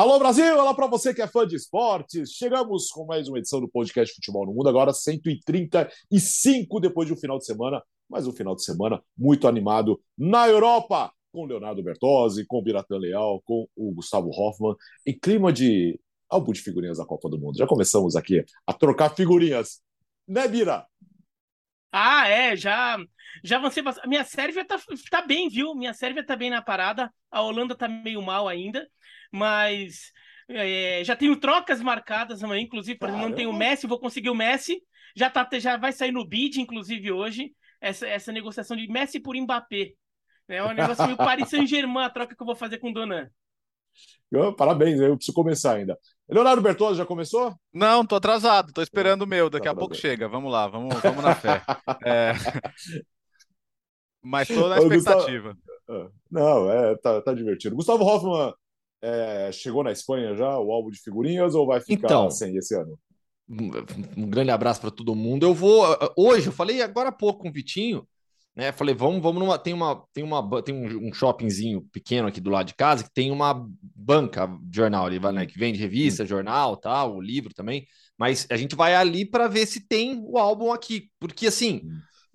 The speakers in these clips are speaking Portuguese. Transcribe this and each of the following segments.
Alô Brasil, olá para você que é fã de esportes. Chegamos com mais uma edição do podcast Futebol no Mundo, agora 135 depois de um final de semana, mas um final de semana muito animado na Europa, com Leonardo Bertozzi, com o Biratan Leal, com o Gustavo Hoffman, em clima de álbum de figurinhas da Copa do Mundo. Já começamos aqui a trocar figurinhas, né, Bira? Ah, é, já já avancei bastante. Minha Sérvia tá, tá bem, viu? Minha Sérvia tá bem na parada. A Holanda tá meio mal ainda mas é, já tenho trocas marcadas amanhã, inclusive, por exemplo, não tenho o Messi, vou conseguir o Messi. Já, tá, já vai sair no bid, inclusive, hoje, essa, essa negociação de Messi por Mbappé. É um negócio meio Paris Saint-Germain, a troca que eu vou fazer com o Donan. Parabéns, eu preciso começar ainda. Leonardo Bertozzi já começou? Não, tô atrasado, tô esperando o meu, daqui tá a pouco chega. Vamos lá, vamos, vamos na fé. É... Mas tô na expectativa. Gustavo... Ah, não, é, tá, tá divertido. Gustavo Hoffman é, chegou na Espanha já o álbum de figurinhas ou vai ficar então, sem esse ano? Um grande abraço para todo mundo. Eu vou hoje, eu falei agora há pouco com o Vitinho, né? Falei, vamos, vamos numa. Tem uma, tem uma, tem um, shoppingzinho pequeno aqui do lado de casa que tem uma banca de jornal ali, né? Que vende revista, jornal, tal, o livro também. Mas a gente vai ali para ver se tem o álbum aqui, porque assim.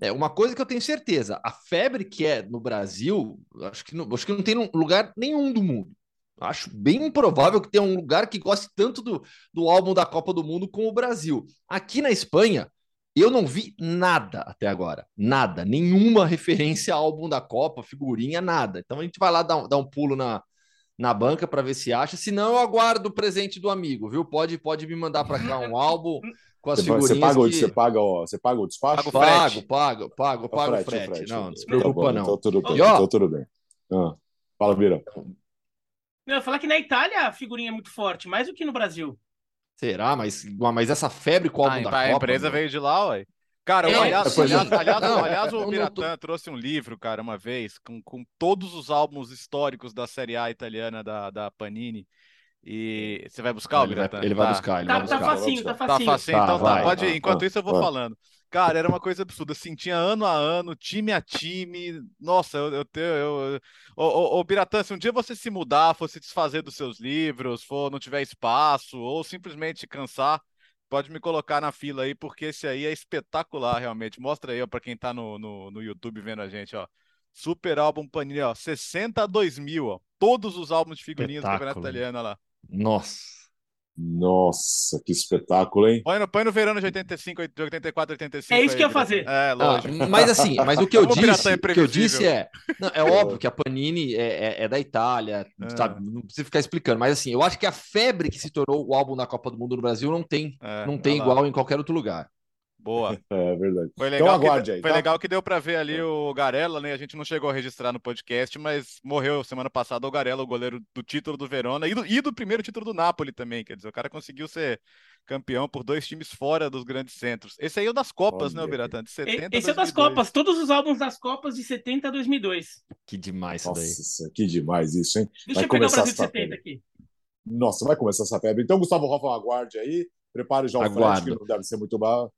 É uma coisa que eu tenho certeza, a febre que é no Brasil, acho que não, acho que não tem lugar nenhum do mundo. Acho bem improvável que tenha um lugar que goste tanto do, do álbum da Copa do Mundo como o Brasil. Aqui na Espanha, eu não vi nada até agora. Nada. Nenhuma referência ao álbum da Copa, figurinha, nada. Então a gente vai lá dar, um, dar um pulo na, na banca para ver se acha. Se não, eu aguardo o presente do amigo, viu? Pode, pode me mandar para cá um álbum com as figurinhas. Você paga, que... você paga, você paga o despacho? Pago, pago, pago, pago, o frete. frete. frete. Não, não se preocupa, tá bom, não. Então tudo, e, ó, então, tudo bem. Ah, fala, Vira. Eu ia falar que na Itália a figurinha é muito forte, mais do que no Brasil. Será? Mas, mas essa febre com o álbum ah, da a Copa... A empresa veio de lá, ué. Cara, é, aliás, aliás, aliás, não, aliás, o Biratã tô... trouxe um livro, cara, uma vez, com, com todos os álbuns históricos da Série A italiana da, da Panini. E você vai buscar, o Biratã? Ele vai, buscar, ele tá, vai buscar. Tá facinho, tá facinho. Tá facinho, tá, então tá. vai, Pode ir. Enquanto isso, eu vou falando. Cara, era uma coisa absurda. Assim, tinha ano a ano, time a time. Nossa, eu, eu tenho. Eu, ô, ô, Biratã, se um dia você se mudar, for se desfazer dos seus livros, for não tiver espaço, ou simplesmente cansar, pode me colocar na fila aí, porque esse aí é espetacular, realmente. Mostra aí, ó, pra quem tá no, no, no YouTube vendo a gente, ó. Super álbum Panini, ó. 62 mil, ó. Todos os álbuns de figurinhas do Campeonato Italiano, lá. Nossa. Nossa, que espetáculo, hein? Põe no, põe no verano de 85, de 84, 85. É isso aí, que eu ia fazer. É, lógico. Ah, mas assim, mas o que eu disse, o que eu disse é, não, é óbvio que a Panini é, é, é da Itália, é. sabe? Não precisa ficar explicando, mas assim, eu acho que a febre que se tornou o álbum da Copa do Mundo no Brasil não tem, é, não tem igual em qualquer outro lugar. Boa. É verdade. Foi então legal, então, aguarde que, aí, foi tá? legal que deu para ver ali o Garella, né? A gente não chegou a registrar no podcast, mas morreu semana passada o Garella, o goleiro do título do Verona e do, e do primeiro título do Napoli também. Quer dizer, o cara conseguiu ser campeão por dois times fora dos grandes centros. Esse aí é o das Copas, Olha. né, Biratã? De 70 Esse é o das Copas, todos os álbuns das Copas de 70 a 2002. Que demais isso daí. Nossa, que demais isso, hein? Deixa vai eu pegar o Brasil de 70 aqui. Nossa, vai começar essa febre. Então, Gustavo Rafa, aguarde aí. Prepare já o Aguardo. frete, que não deve ser muito baixo.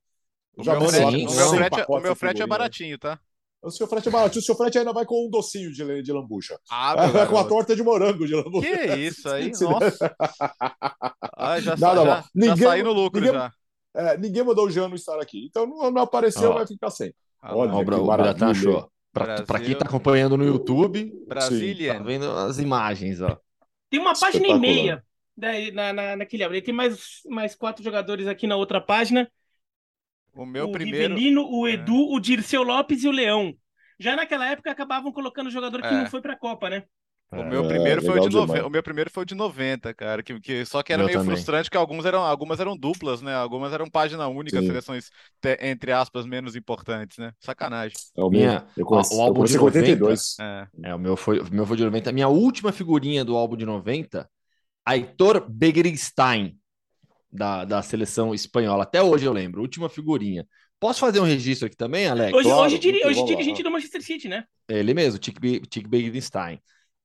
O meu, frete, o meu, frete, o meu frete é baratinho, tá? O seu frete é baratinho, o seu frete ainda vai com um docinho de, de lambucha. Ah, vai com a torta de morango de lambucha. Que isso aí, nossa. Ai, já, Nada, já, ninguém, já saí no lucro ninguém, já. É, ninguém mandou o Jano estar aqui. Então não, não apareceu, vai ficar sem. Ah, Olha, o Biratã achou. Para quem está acompanhando no YouTube, Brasília. Tá vendo as imagens, ó. Tem uma página e meia né, na, na, naquele álbum. Tem mais, mais quatro jogadores aqui na outra página. O meu o primeiro. Rivelino, o é. Edu, é. o Dirceu Lopes e o Leão. Já naquela época acabavam colocando jogador que é. não foi pra Copa, né? O meu, é, primeiro foi de 90, o meu primeiro foi de 90, cara. Que, que, só que era meio também. frustrante que alguns eram, algumas eram duplas, né? Algumas eram página única, Sim. seleções, te, entre aspas, menos importantes, né? Sacanagem. É o minha, eu comecei, o, o álbum de 82. 90, é. é. o meu foi, o meu foi de 90. Minha última figurinha do álbum de 90, Aitor Begerenstein da, da seleção espanhola. Até hoje eu lembro, última figurinha. Posso fazer um registro aqui também, Alex? Hoje, claro, hoje, diri, hoje dirigente do Manchester City, né? Ele mesmo, Tick Begenstein.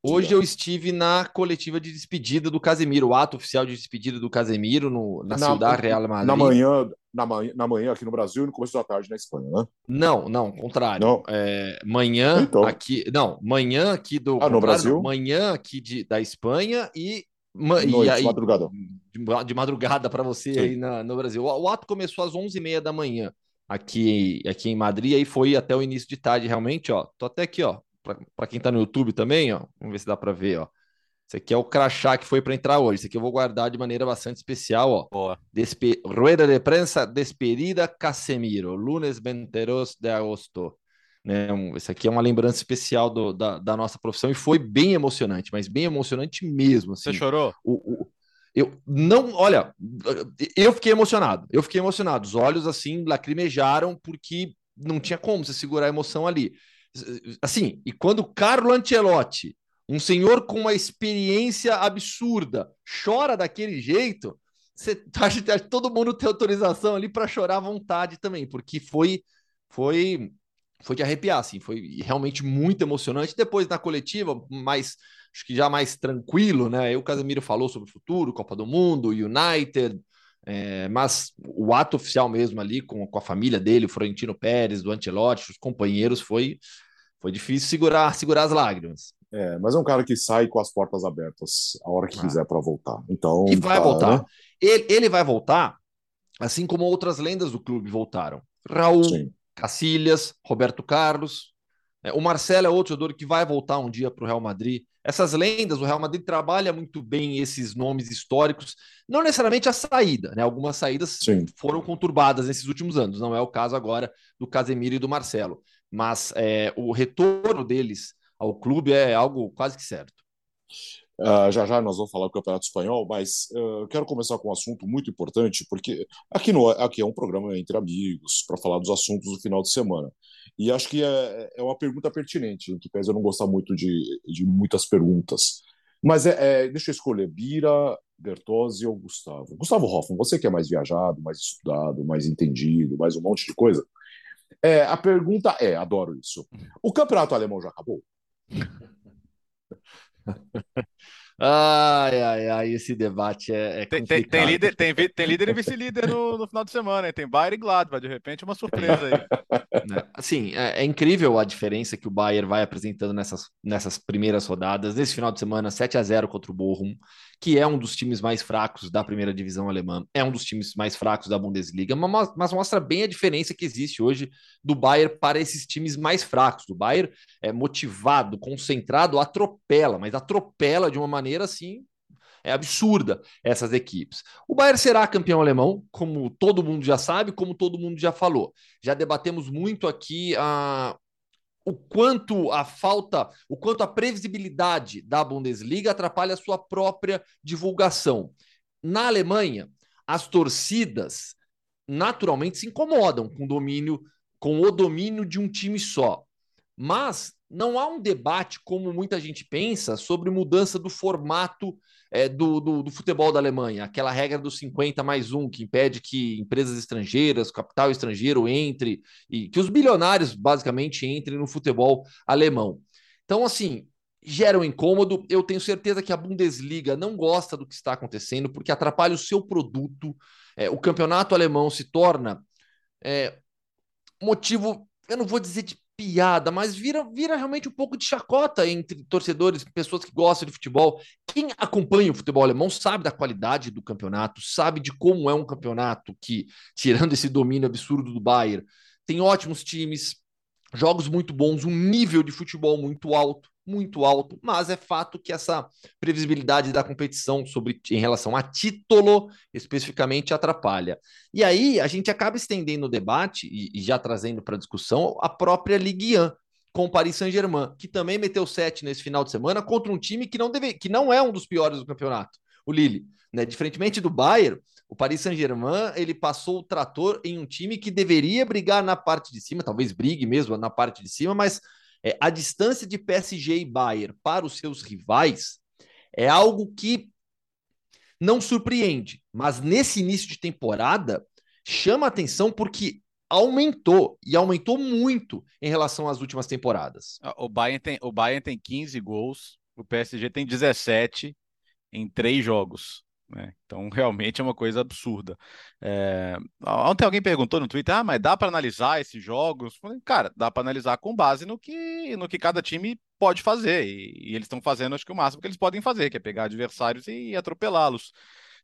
Hoje eu estive na coletiva de despedida do Casemiro, o ato oficial de despedida do Casemiro no, na, na Ciudad Real Madrid. Na manhã, na manhã, na manhã aqui no Brasil e no começo da tarde na Espanha, né? Não, não, contrário. Não. É, manhã então. aqui, não, manhã aqui do ah, no Brasil, manhã aqui de, da Espanha e Noite, aí, madrugada. De, de madrugada para você Sim. aí na, no Brasil. O, o, ato começou às 11h30 da manhã aqui, aqui em Madrid, aí foi até o início de tarde, realmente, ó. Tô até aqui, ó, para quem tá no YouTube também, ó. Vamos ver se dá para ver, ó. Esse aqui é o crachá que foi para entrar hoje. Esse aqui eu vou guardar de maneira bastante especial, ó. Boa. Despe... Rueda de prensa despedida Casemiro, lunes 22 de agosto. Né? Esse aqui é uma lembrança especial do, da, da, nossa profissão e foi bem emocionante, mas bem emocionante mesmo. Assim. Você chorou? O, o, eu não, olha, eu fiquei emocionado. Eu fiquei emocionado. Os olhos assim lacrimejaram porque não tinha como você segurar a emoção ali. Assim, e quando Carlo Ancelotti, um senhor com uma experiência absurda, chora daquele jeito, você acha que todo mundo tem autorização ali para chorar à vontade também, porque foi foi foi de arrepiar, assim, foi realmente muito emocionante. Depois na coletiva, mais acho que já mais tranquilo, né? Aí o Casemiro falou sobre o futuro, Copa do Mundo, United, é, mas o ato oficial mesmo ali com, com a família dele, o Florentino Pérez, do Ancelotti, os companheiros, foi foi difícil segurar segurar as lágrimas. É, mas é um cara que sai com as portas abertas a hora que ah. quiser para voltar. Então e vai tá, voltar. Né? Ele, ele vai voltar, assim como outras lendas do clube voltaram. Raul, Sim. Cacilhas, Roberto Carlos. É, o Marcelo é outro jogador que vai voltar um dia para o Real Madrid. Essas lendas, o Real Madrid trabalha muito bem esses nomes históricos, não necessariamente a saída, né? Algumas saídas Sim. foram conturbadas nesses últimos anos, não é o caso agora do Casemiro e do Marcelo, mas é, o retorno deles ao clube é algo quase que certo. Uh, já já nós vamos falar do Campeonato Espanhol, mas uh, eu quero começar com um assunto muito importante, porque aqui, no, aqui é um programa entre amigos para falar dos assuntos do final de semana. E acho que é, é uma pergunta pertinente, em que pese eu não gostar muito de, de muitas perguntas. Mas é, é, deixa eu escolher Bira, Bertozzi ou Gustavo. Gustavo Hoffman, você que é mais viajado, mais estudado, mais entendido, mais um monte de coisa. É, a pergunta é: adoro isso. O campeonato alemão já acabou? Ai, ai, ai, esse debate é, é tem, tem, tem, líder, tem, tem líder e vice-líder no, no, final de semana, hein? Tem Bayern e Gladbach, de repente uma surpresa aí. Né, assim, é, é, incrível a diferença que o Bayern vai apresentando nessas, nessas primeiras rodadas. Nesse final de semana, 7 a 0 contra o Bochum, que é um dos times mais fracos da primeira divisão alemã, é um dos times mais fracos da Bundesliga, mas, mostra bem a diferença que existe hoje do Bayern para esses times mais fracos. O Bayern é motivado, concentrado, atropela, mas atropela de uma maneira assim é absurda essas equipes. O Bayern será campeão alemão, como todo mundo já sabe, como todo mundo já falou. Já debatemos muito aqui a, o quanto a falta, o quanto a previsibilidade da Bundesliga atrapalha a sua própria divulgação. Na Alemanha, as torcidas naturalmente se incomodam com o domínio, com o domínio de um time só. Mas não há um debate, como muita gente pensa, sobre mudança do formato é, do, do, do, futebol da Alemanha, aquela regra dos 50 mais um, que impede que empresas estrangeiras, capital estrangeiro entre, e que os bilionários basicamente entrem no futebol alemão. Então, assim, gera um incômodo. Eu tenho certeza que a Bundesliga não gosta do que está acontecendo, porque atrapalha o seu produto. É, o campeonato alemão se torna é, motivo, eu não vou dizer de piada, mas vira, vira realmente um pouco de chacota entre torcedores, pessoas que gostam de futebol. Quem acompanha o futebol alemão sabe da qualidade do campeonato, sabe de como é um campeonato que, tirando esse domínio absurdo do Bayern, tem ótimos times, jogos muito bons, um nível de futebol muito alto muito alto, mas é fato que essa previsibilidade da competição sobre em relação a título especificamente atrapalha. E aí a gente acaba estendendo o debate e, e já trazendo para discussão a própria Ligue 1 com o Paris Saint-Germain, que também meteu sete nesse final de semana contra um time que não deve, que não é um dos piores do campeonato, o Lille, né? Diferentemente do Bayern, o Paris Saint-Germain, ele passou o trator em um time que deveria brigar na parte de cima, talvez brigue mesmo na parte de cima, mas é, a distância de PSG e Bayern para os seus rivais é algo que não surpreende, mas nesse início de temporada chama atenção porque aumentou e aumentou muito em relação às últimas temporadas. Ah, o Bayern tem, o Bayern tem 15 gols, o PSG tem 17 em três jogos. Né? Então, realmente é uma coisa absurda. É... Ontem alguém perguntou no Twitter: ah, mas dá para analisar esses jogos? Cara, dá para analisar com base no que, no que cada time pode fazer. E, e eles estão fazendo, acho que o máximo que eles podem fazer, que é pegar adversários e atropelá-los.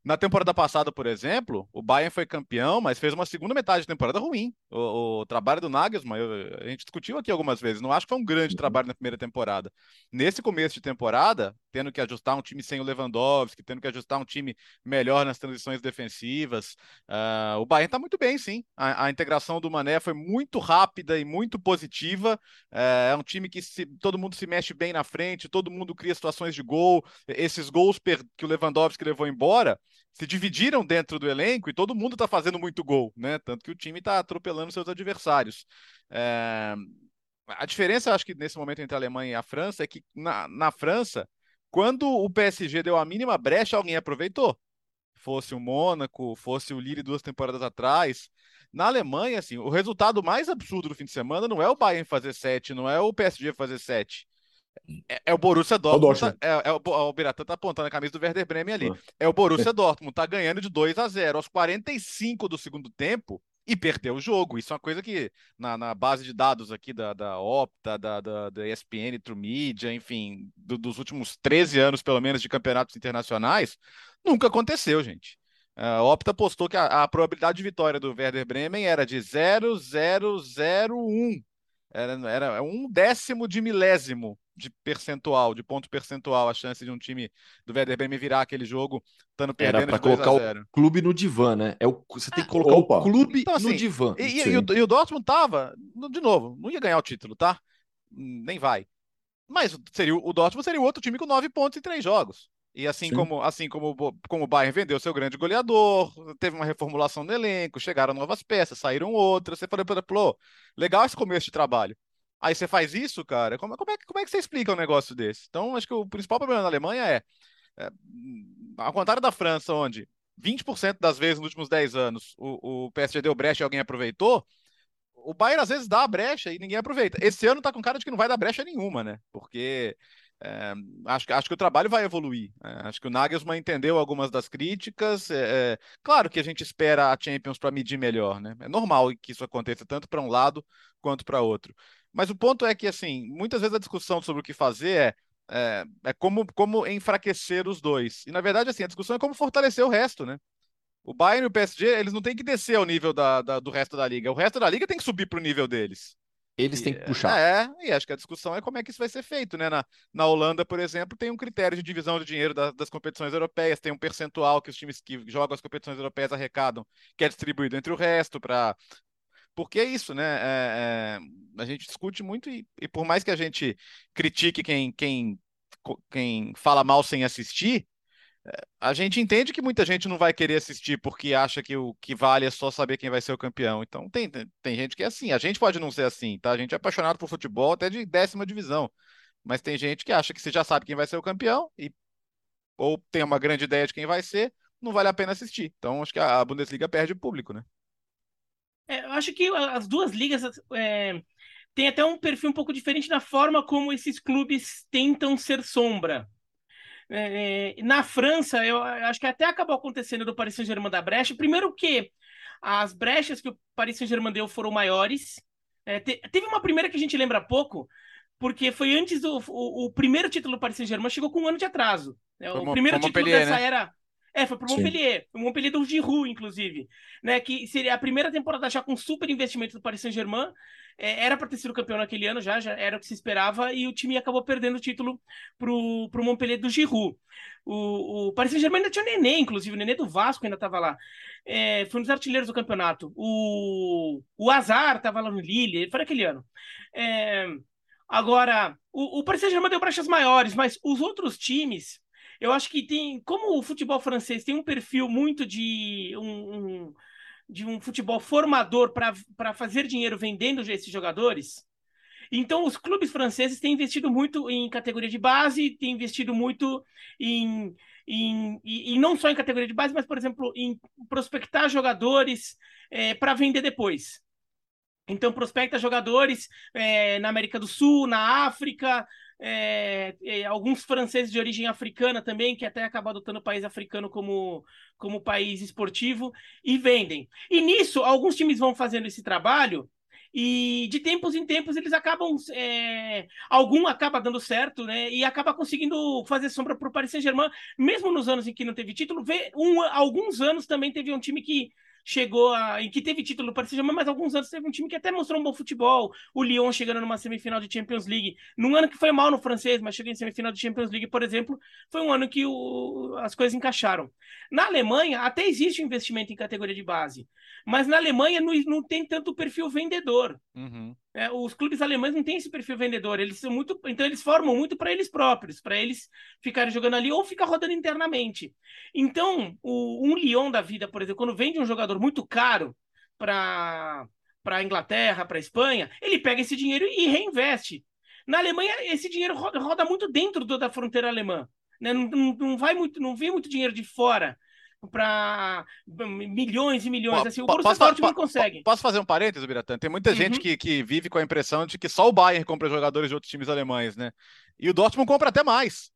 Na temporada passada, por exemplo, o Bayern foi campeão, mas fez uma segunda metade de temporada ruim. O, o trabalho do Nagelsmann, eu, a gente discutiu aqui algumas vezes, não acho que foi um grande uhum. trabalho na primeira temporada. Nesse começo de temporada, tendo que ajustar um time sem o Lewandowski, tendo que ajustar um time melhor nas transições defensivas, uh, o Bayern está muito bem, sim. A, a, integração do Mané foi muito rápida e muito positiva. Uh, é um time que se, todo mundo se mexe bem na frente, todo mundo cria situações de gol. Esses gols que o Lewandowski levou embora se dividiram dentro do elenco e todo mundo está fazendo muito gol, né? Tanto que o time está atropelando seus adversários. É... A diferença, acho que nesse momento entre a Alemanha e a França é que na, na França, quando o PSG deu a mínima brecha, alguém aproveitou. Fosse o Mônaco, fosse o Lille duas temporadas atrás. Na Alemanha, assim, o resultado mais absurdo do fim de semana não é o Bayern fazer sete, não é o PSG fazer sete é, é, o Borussia Dortmund. Tá, é, é, o, o Biratan tá apontando a camisa do Werder Bremen ali. Ah. É o Borussia Dortmund, tá ganhando de 2 a 0 aos 45 do segundo tempo e perdeu o jogo. Isso é uma coisa que na, na base de dados aqui da, da Opta, da, da, da ESPN, True Media, enfim, do, dos últimos 13 anos, pelo menos, de campeonatos internacionais, nunca aconteceu, gente. A Opta postou que a, a probabilidade de vitória do Werder Bremen era de 0,001. Era, era um décimo de milésimo de percentual, de ponto percentual, a chance de um time do Werder Bremen virar aquele jogo estando perdendo Era para colocar o clube no divã, né? É o, você tem que colocar Opa. o clube então, assim, no divã. E, e, e, o, e, o, Dortmund tava, de novo, não ia ganhar o título, tá? Nem vai. Mas seria, o Dortmund seria o outro time com nove pontos em três jogos. E assim Sim. como assim como, como o Bayern vendeu seu grande goleador, teve uma reformulação no elenco, chegaram novas peças, saíram outras. Você falou, falou legal esse começo de trabalho. Aí você faz isso, cara, como, como, é, como é que você explica um negócio desse? Então, acho que o principal problema na Alemanha é, é ao contrário da França, onde 20% das vezes nos últimos 10 anos o, o PSG deu brecha e alguém aproveitou, o Bayern às vezes dá a brecha e ninguém aproveita. Esse ano tá com cara de que não vai dar brecha nenhuma, né? Porque é, acho, acho que o trabalho vai evoluir. É, acho que o Nagelsmann entendeu algumas das críticas. É, é claro que a gente espera a Champions para medir melhor, né? É normal que isso aconteça tanto para um lado quanto para outro. Mas o ponto é que, assim, muitas vezes a discussão sobre o que fazer é, é, é como, como enfraquecer os dois. E, na verdade, assim, a discussão é como fortalecer o resto, né? O Bayern e o PSG, eles não têm que descer ao nível da, da do resto da liga. O resto da liga tem que subir para o nível deles. Eles e, têm que puxar. É, e acho que a discussão é como é que isso vai ser feito, né? Na, na Holanda, por exemplo, tem um critério de divisão de dinheiro das, das competições europeias, tem um percentual que os times que jogam as competições europeias arrecadam, que é distribuído entre o resto para porque é isso, né? É, é, a gente discute muito e, e, por mais que a gente critique quem, quem, quem fala mal sem assistir, é, a gente entende que muita gente não vai querer assistir porque acha que o que vale é só saber quem vai ser o campeão. Então tem, tem, gente que é assim. A gente pode não ser assim, tá? A gente é apaixonado por futebol até de décima divisão. Mas tem gente que acha que você já sabe quem vai ser o campeão e ou tem uma grande ideia de quem vai ser, não vale a pena assistir. Então acho que a Bundesliga perde público, né? É, eu acho que as duas ligas é, têm até um perfil um pouco diferente da forma como esses clubes tentam ser sombra. É, é na França, eu acho que até acabou acontecendo do Paris Saint-Germain da brecha. Primeiro que as brechas que o Paris Saint-Germain deu foram maiores. É, te, teve uma primeira que a gente lembra pouco, porque foi antes do o, o primeiro título do Paris Saint-Germain chegou com um ano de atraso. É, o primeiro título dessa né? era é, foi pro Montpellier. O Montpellier do Giroud, inclusive. Né, que seria a primeira temporada já com super investimento do Paris Saint-Germain. É, era para ter sido campeão naquele ano já, já era o que se esperava. E o time acabou perdendo o título pro, pro Montpellier do Giroud. O, o Paris Saint-Germain ainda tinha o Nenê, inclusive. O Nenê do Vasco ainda estava lá. É, foi um dos artilheiros do campeonato. O, o Azar estava lá no Lille. Foi naquele ano. É, agora, o, o Paris Saint-Germain deu brechas maiores, mas os outros times eu acho que tem, como o futebol francês tem um perfil muito de um, um de um futebol formador para fazer dinheiro vendendo esses jogadores. Então, os clubes franceses têm investido muito em categoria de base, têm investido muito em, em, e, não só em categoria de base, mas, por exemplo, em prospectar jogadores é, para vender depois. Então, prospecta jogadores é, na América do Sul, na África, é, é, alguns franceses de origem africana também, que até acabam adotando o país africano como, como país esportivo, e vendem. E nisso, alguns times vão fazendo esse trabalho e de tempos em tempos eles acabam. É, algum acaba dando certo, né? E acaba conseguindo fazer sombra para o Paris Saint-Germain, mesmo nos anos em que não teve título. Vê, um, alguns anos também teve um time que chegou a. em que teve título no Paris Saint-Germain, mas alguns anos teve um time que até mostrou um bom futebol. O Lyon chegando numa semifinal de Champions League, num ano que foi mal no francês, mas chegou em semifinal de Champions League, por exemplo, foi um ano que o, as coisas encaixaram. Na Alemanha, até existe um investimento em categoria de base, mas na Alemanha não, não tem tanto perfil vendedor. Uhum. É, os clubes alemães não têm esse perfil vendedor, eles são muito, então eles formam muito para eles próprios, para eles ficarem jogando ali ou ficar rodando internamente. Então, o, um Lyon da vida, por exemplo, quando vende um jogador muito caro para para a Inglaterra, para a Espanha, ele pega esse dinheiro e reinveste. Na Alemanha, esse dinheiro roda, roda muito dentro do, da fronteira alemã. Né? Não, não, não, vai muito, não vem muito dinheiro de fora para milhões e milhões. Assim, o Borussia posso, Dortmund não consegue. Posso fazer um parênteses, Biratan? Tem muita uhum. gente que, que vive com a impressão de que só o Bayern compra jogadores de outros times alemães, né? E o Dortmund compra até mais.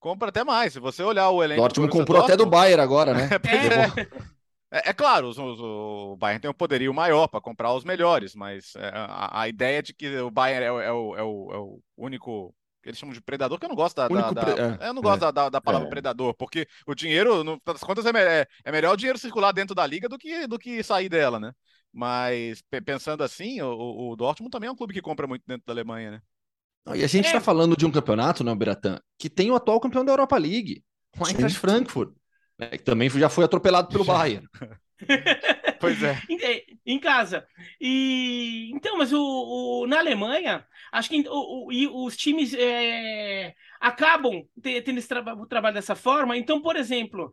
Compra até mais. Se você olhar o elenco. Dortmund comprou Dortmund... até do Bayern agora, né? é. É, é, claro, os, os, o Bayern tem um poderio maior para comprar os melhores, mas é, a, a, ideia de que o Bayern é, é, o, é, o, é o único eles chamam de predador, que eu não gosto da. da, da é, eu não gosto é, da, da, palavra é. predador, porque o dinheiro, no das contas, é, é, é, melhor o dinheiro circular dentro da liga do que, do que sair dela, né? Mas pensando assim, o, o Dortmund também é um clube que compra muito dentro da Alemanha, né? E a gente está é. falando de um campeonato, né, Beratan, que tem o atual campeão da Europa League, o Eintracht Frankfurt, né, que também já foi atropelado pelo Bayern. pois é. Em, em, casa. E então, mas o, o na Alemanha, acho que o, o, os times é, acabam tendo esse tra o trabalho dessa forma. Então, por exemplo,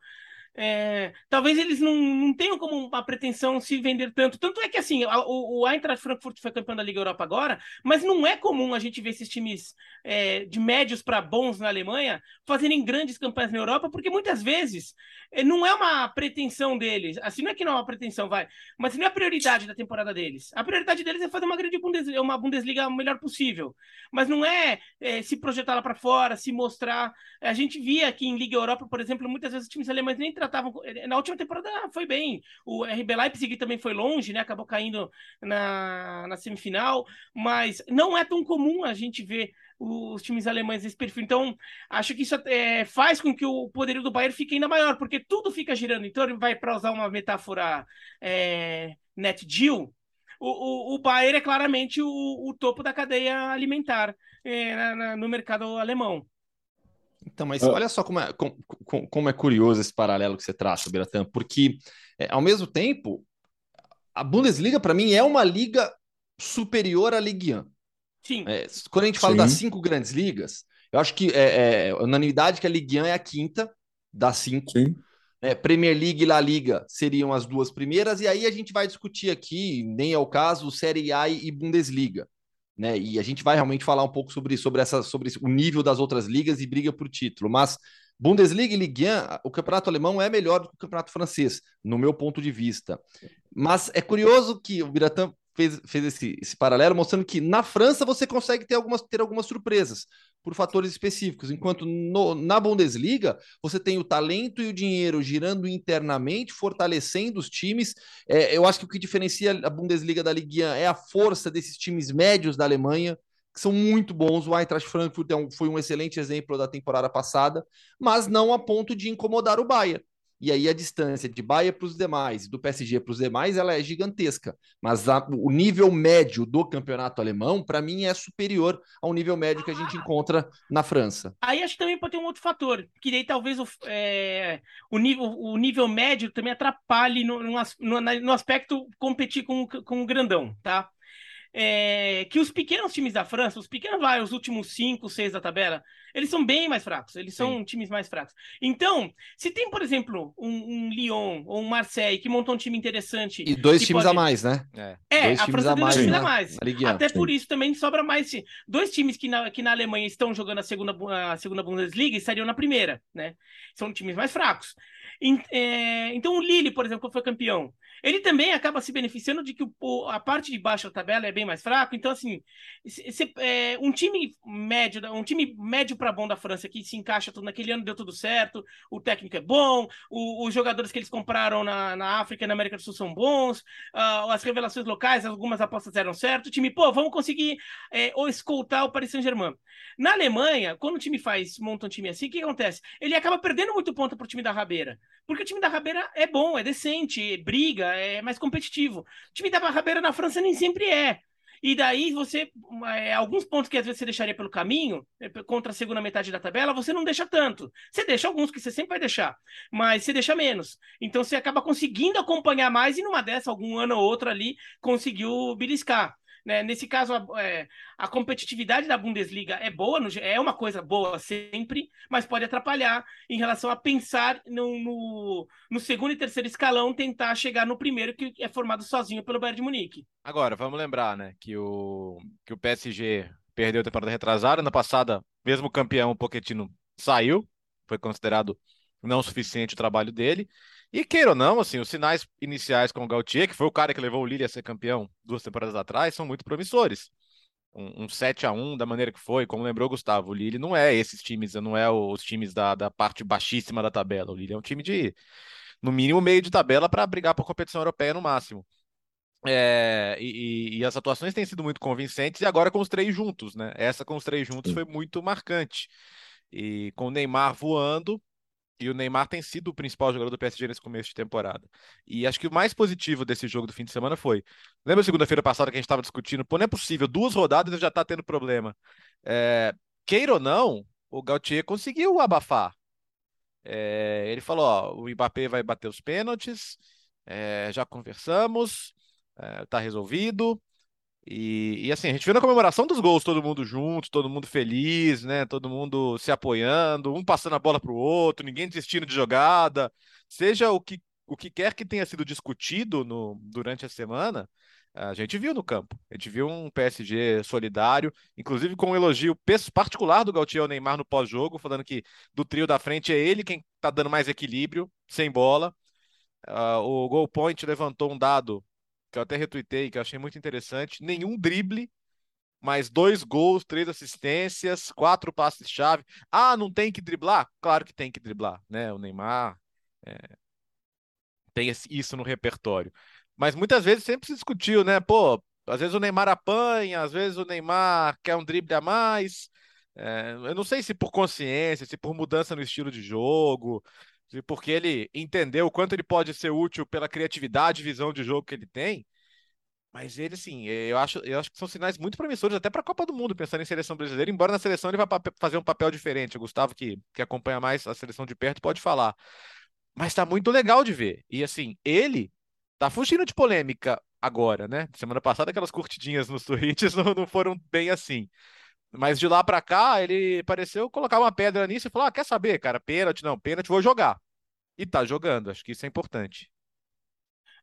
é, talvez eles não, não, tenham como uma pretensão se vender tanto. Tanto é que assim, o, o Eintracht Frankfurt foi campeão da Liga Europa agora, mas não é comum a gente ver esses times é, de médios para bons na Alemanha fazerem grandes campanhas na Europa, porque muitas vezes é, não é uma pretensão deles. Assim, não é que não é uma pretensão, vai, mas não é a prioridade da temporada deles. A prioridade deles é fazer uma grande Bundesliga, uma Bundesliga o melhor possível, mas não é, é se projetar lá para fora, se mostrar. A gente via aqui em Liga Europa, por exemplo, muitas vezes os times alemães nem. Eh, na última temporada foi bem. O RB Leipzig também foi longe, né? Acabou caindo na, na semifinal. Mas não é tão comum a gente ver os times alemães nesse perfil. Então, acho que isso é, faz com que o poderio do Bayern fique ainda maior, porque tudo fica girando. Então, vai para usar uma metáfora é, net deal. O, o, o Bayern é claramente o, o topo da cadeia alimentar é, na, na, no mercado alemão. Então, mas ah. olha só como é, como, como é curioso esse paralelo que você traça, Biratan, porque é, ao mesmo tempo, a Bundesliga, para mim, é uma liga superior à Ligue 1. Sim. É, quando a gente fala Sim. das cinco grandes ligas, eu acho que é, é unanimidade que a Ligue 1 é a quinta das cinco. Sim. É, Premier League e La Liga seriam as duas primeiras, e aí a gente vai discutir aqui, nem é o caso, Série A e Bundesliga né? E a gente vai realmente falar um pouco sobre, sobre, essa, sobre o nível das outras ligas e briga por título. Mas Bundesliga e Ligue 1, o campeonato alemão é melhor do que o campeonato francês, no meu ponto de vista. Mas é curioso que o Biratan fez, fez esse, esse paralelo, mostrando que na França você consegue ter algumas, ter algumas surpresas por fatores específicos, enquanto no, na Bundesliga você tem o talento e o dinheiro girando internamente, fortalecendo os times. É, eu acho que o que diferencia a Bundesliga da Ligue 1 é a força desses times médios da Alemanha, que são muito bons. O Eintracht Frankfurt é um, foi um excelente exemplo da temporada passada, mas não a ponto de incomodar o Bayern e aí a distância de Bahia para os demais, do PSG para os demais, ela é gigantesca. Mas a, o nível médio do campeonato alemão, para mim, é superior ao nível médio que a gente encontra na França. Aí acho que também pode ter um outro fator, que daí talvez o, é, o, nível, o nível médio também atrapalhe no, no, no aspecto competir com, com o grandão, tá? É, que os pequenos times da França, os pequenos, vai, os últimos cinco, seis da tabela, eles são bem mais fracos, eles são Sim. times mais fracos. Então, se tem, por exemplo, um, um, Lyon ou um Marseille que montou um time interessante. E dois times pode... a mais, né? É, é dois a França tem dois times a mais. Até Sim. por isso também sobra mais. Dois times que na, que na Alemanha estão jogando a segunda, a segunda Bundesliga estariam na primeira, né? São times mais fracos. É, então o Lille, por exemplo, que foi campeão, ele também acaba se beneficiando de que a parte de baixo da tabela é bem mais fraco. Então, assim, se, é, um time médio, um time médio para bom da França que se encaixa tudo naquele ano, deu tudo certo, o técnico é bom, o, os jogadores que eles compraram na, na África e na América do Sul são bons, uh, as revelações locais, algumas apostas deram certo. O time, pô, vamos conseguir é, ou escoltar o Paris Saint-Germain. Na Alemanha, quando o time faz, monta um time assim, o que acontece? Ele acaba perdendo muito ponto pro time da Rabeira. Porque o time da Rabeira é bom, é decente, briga, é mais competitivo. O time da Rabeira na França nem sempre é. E daí você, é, alguns pontos que às vezes você deixaria pelo caminho, é, contra a segunda metade da tabela, você não deixa tanto. Você deixa alguns que você sempre vai deixar, mas você deixa menos. Então você acaba conseguindo acompanhar mais e numa dessa, algum ano ou outro ali, conseguiu beliscar. Né? Nesse caso, a, é, a, competitividade da Bundesliga é boa, é uma coisa boa sempre, mas pode atrapalhar em relação a pensar no, no, no, segundo e terceiro escalão, tentar chegar no primeiro, que é formado sozinho pelo Bayern de Munique. Agora, vamos lembrar né, que, o, que o PSG perdeu a temporada retrasada, na passada, mesmo campeão, o Pochettino saiu, foi considerado não suficiente o trabalho dele. E queira ou não, assim, os sinais iniciais com o Gautier, que foi o cara que levou o Lille a ser campeão duas temporadas atrás, são muito promissores. Um, um 7 a 1 da maneira que foi, como lembrou o Gustavo, o Lille não é esses times, não é os times da, da parte baixíssima da tabela. O Lille é um time de, no mínimo, meio de tabela para brigar por competição europeia no máximo. É, e, e, as atuações têm sido muito convincentes, e agora com os três juntos, né? Essa com os três juntos foi muito marcante. E com o Neymar voando, e o Neymar tem sido o principal jogador do PSG nesse começo de temporada. E acho que o mais positivo desse jogo do fim de semana foi. Lembra segunda-feira passada que a gente estava discutindo? Pô, não é possível, duas rodadas e já está tendo problema. É, queira ou não, o Gautier conseguiu abafar. É, ele falou: ó, o Mbappé vai bater os pênaltis, é, já conversamos, está é, resolvido. E, e, assim, a gente viu na comemoração dos gols, todo mundo junto, todo mundo feliz, né? Todo mundo se apoiando, um passando a bola para o outro, ninguém desistindo de jogada. Seja o que, o que quer que tenha sido discutido no, durante a semana, a gente viu no campo. A gente viu um PSG solidário, inclusive com um elogio particular do Gautier ao Neymar no pós-jogo, falando que do trio da frente é ele quem está dando mais equilíbrio, sem bola. Uh, o Goal Point levantou um dado que eu até retuitei, que eu achei muito interessante. Nenhum drible, mais dois gols, três assistências, quatro passes-chave. Ah, não tem que driblar? Claro que tem que driblar, né? O Neymar é... tem isso no repertório. Mas muitas vezes sempre se discutiu, né? Pô, às vezes o Neymar apanha, às vezes o Neymar quer um drible a mais. É... eu não sei se por consciência, se por mudança no estilo de jogo, porque ele entendeu o quanto ele pode ser útil pela criatividade e visão de jogo que ele tem. Mas ele, assim, eu acho, eu acho que são sinais muito promissores até para a Copa do Mundo, pensando em seleção brasileira, embora na seleção ele vá fazer um papel diferente. O Gustavo, que, que acompanha mais a seleção de perto, pode falar. Mas está muito legal de ver. E assim, ele tá fugindo de polêmica agora, né? Semana passada, aquelas curtidinhas nos tweets não, não foram bem assim. Mas de lá para cá, ele pareceu colocar uma pedra nisso e falou: ah, quer saber, cara, pênalti, não, pênalti, vou jogar. E tá jogando, acho que isso é importante.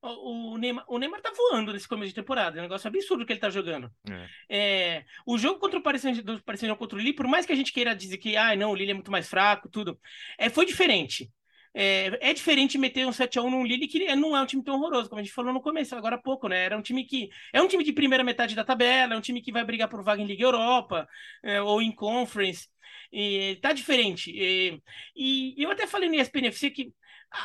O Neymar, o Neymar tá voando nesse começo de temporada, é um negócio absurdo que ele tá jogando. É. É, o jogo contra o Paris Saint-Germain contra o Lille, por mais que a gente queira dizer que ah, não, o Lille é muito mais fraco, tudo, é, foi diferente. É, é, diferente meter um 7x1 num Lille que não é um time tão horroroso, como a gente falou no começo, agora há pouco, né? Era um time que. É um time de primeira metade da tabela, é um time que vai brigar por vaga em Liga Europa é, ou em Conference. E tá diferente. E, e, eu até falei no ESPN FC que,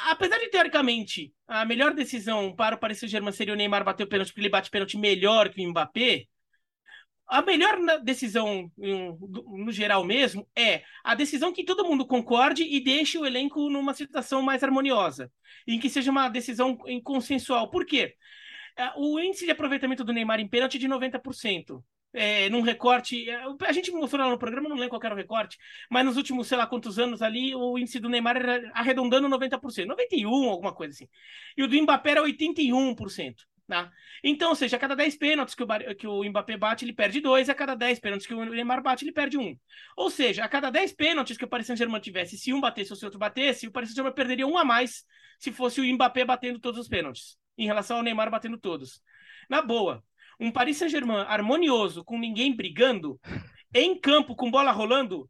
apesar de teoricamente a melhor decisão para o Paris Saint-Germain seria o Neymar bater o pênalti, porque ele bate pênalti melhor que o Mbappé a melhor decisão, no geral mesmo, é a decisão que todo mundo concorde e deixe o elenco numa situação mais harmoniosa, em que seja uma decisão consensual. Por quê? É, o índice de aproveitamento do Neymar em pênalti é de 90%. É, num recorte. É, a gente mostrou lá no programa, não lembro qual era o recorte, mas nos últimos, sei lá quantos anos ali, o índice do Neymar era arredondando 90%, 91%, alguma coisa assim. E o do Mbappé era 81%. Tá? Então, ou seja, a cada 10 pênaltis que o, que o Mbappé bate, ele perde dois, a cada 10 pênaltis que o Neymar bate, ele perde um. Ou seja, a cada 10 pênaltis que o Paris Saint-Germain tivesse, se um batesse ou se outro batesse, o Paris Saint-Germain perderia um a mais se fosse o Mbappé batendo todos os pênaltis, em relação ao Neymar batendo todos. Na boa, um Paris Saint-Germain harmonioso, com ninguém brigando, em campo, com bola rolando,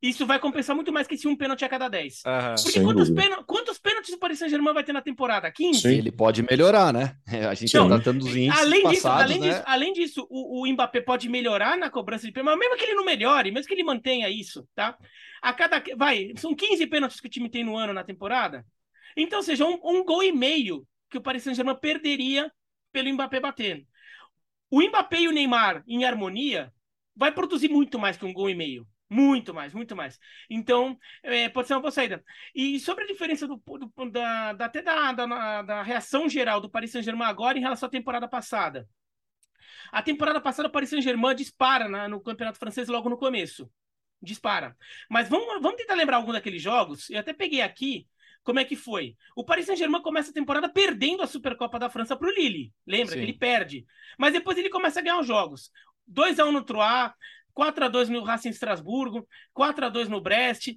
Isso vai compensar muito mais que esse um pênalti a cada 10. Aham. Porque Sem quantos, dúvida. pênal- quantos pênaltis o Paris Saint-Germain vai ter na temporada? 15? Sim. Ele pode melhorar, né? A gente Não, tá tendo os índices Além disso, passados, além né? disso, além disso o, o Mbappé pode melhorar na cobrança de pênalti, mas mesmo que ele não melhore, mesmo que ele mantenha isso, tá? A cada. Vai, são 15 pênaltis que o time tem no ano na temporada. Então, ou seja, um, um gol e meio que o Paris Saint-Germain perderia pelo Mbappé batendo. O Mbappé e o Neymar em harmonia vai produzir muito mais que um gol e meio. Muito mais, muito mais. Então, é, pode ser uma boa saída. E sobre a diferença do, do- da, da- até da, da, da reação geral do Paris Saint-Germain agora em relação à temporada passada. A temporada passada, o Paris Saint-Germain dispara na- no Campeonato Francês logo no começo. Dispara. Mas vamos, vamos tentar lembrar algum daqueles jogos. Eu até peguei aqui como é que foi. O Paris Saint-Germain começa a temporada perdendo a Supercopa da França para o Lille. Lembra Sim. que ele perde. Mas depois ele começa a ganhar os jogos. 2x1 no Troyes, 4x2 no Racing Estrasburgo, 4x2 no Brest.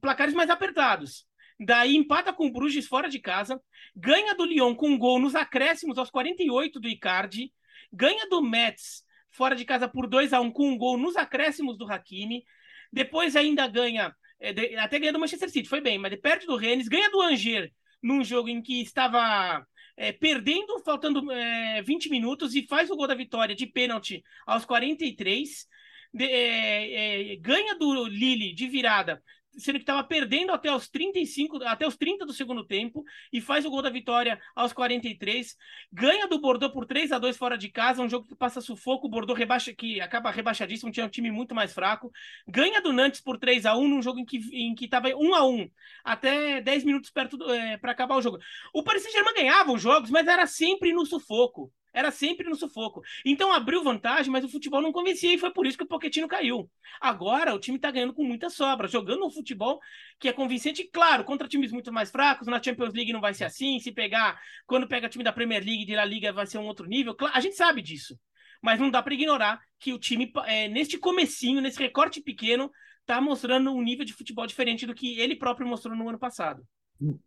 Placares mais apertados. Daí empata com o Bruges fora de casa, ganha do Lyon com um gol nos acréscimos aos 48 do Icardi, ganha do Metz fora de casa por 2 a 1 com um gol nos acréscimos do Hakimi, depois ainda ganha, é, até ganha do Manchester City, foi bem, mas perde do Rennes, ganha do Angers num jogo em que estava é, perdendo, faltando é, 20 minutos e faz o gol da vitória de pênalti aos 43, de- é, é, ganha do Lille de virada, sendo que estava perdendo até os 35, até os 30 do segundo tempo e faz o gol da vitória aos 43, ganha do Bordeaux por 3 a 2 fora de casa, um jogo que passa sufoco, o Bordeaux rebaixa que acaba rebaixadíssimo, tinha um time muito mais fraco, ganha do Nantes por 3 a 1 num jogo em que em que estava 1 a 1 até 10 minutos perto para acabar o jogo. O Paris Saint-Germain ganhava os jogos, mas era sempre no sufoco. Era sempre no sufoco. Então abriu vantagem, mas o futebol não convencia e foi por isso que o Pochettino caiu. Agora o time tá ganhando com muita sobra, jogando um futebol que é convincente, claro, contra times muito mais fracos. Na Champions League não vai ser assim. Se pegar, quando pega time da Premier League, de La Liga, vai ser um outro nível. A gente sabe disso. Mas não dá para ignorar que o time, é, neste comecinho, nesse recorte pequeno, tá mostrando um nível de futebol diferente do que ele próprio mostrou no ano passado.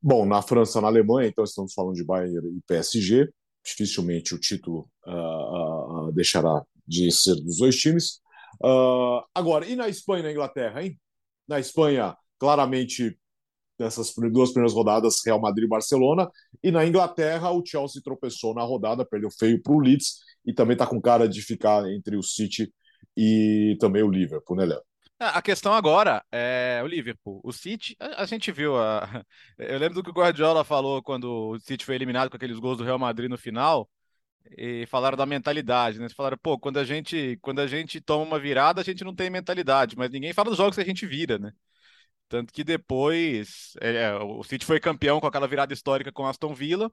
Bom, na França, na Alemanha, então estamos falando de Bayern e PSG. Dificilmente o título ah, ah, deixará de ser dos dois times. Ah, agora, e na Espanha e na Inglaterra, hein? Na Espanha, claramente, nessas duas primeiras rodadas, Real Madrid e Barcelona. E na Inglaterra, o Chelsea tropeçou na rodada, perdeu feio para o Leeds e também está com cara de ficar entre o City e também o Liverpool, né, Léo? A questão agora é o Liverpool. O City, a, gente viu. A... Eu lembro do que o Guardiola falou quando o City foi eliminado com aqueles gols do Real Madrid no final. E falaram da mentalidade, né? Falaram, pô, quando a gente, quando a gente toma uma virada, a gente não tem mentalidade, mas ninguém fala dos jogos que a gente vira, né? Tanto que depois é, o City foi campeão com aquela virada histórica com Aston Villa,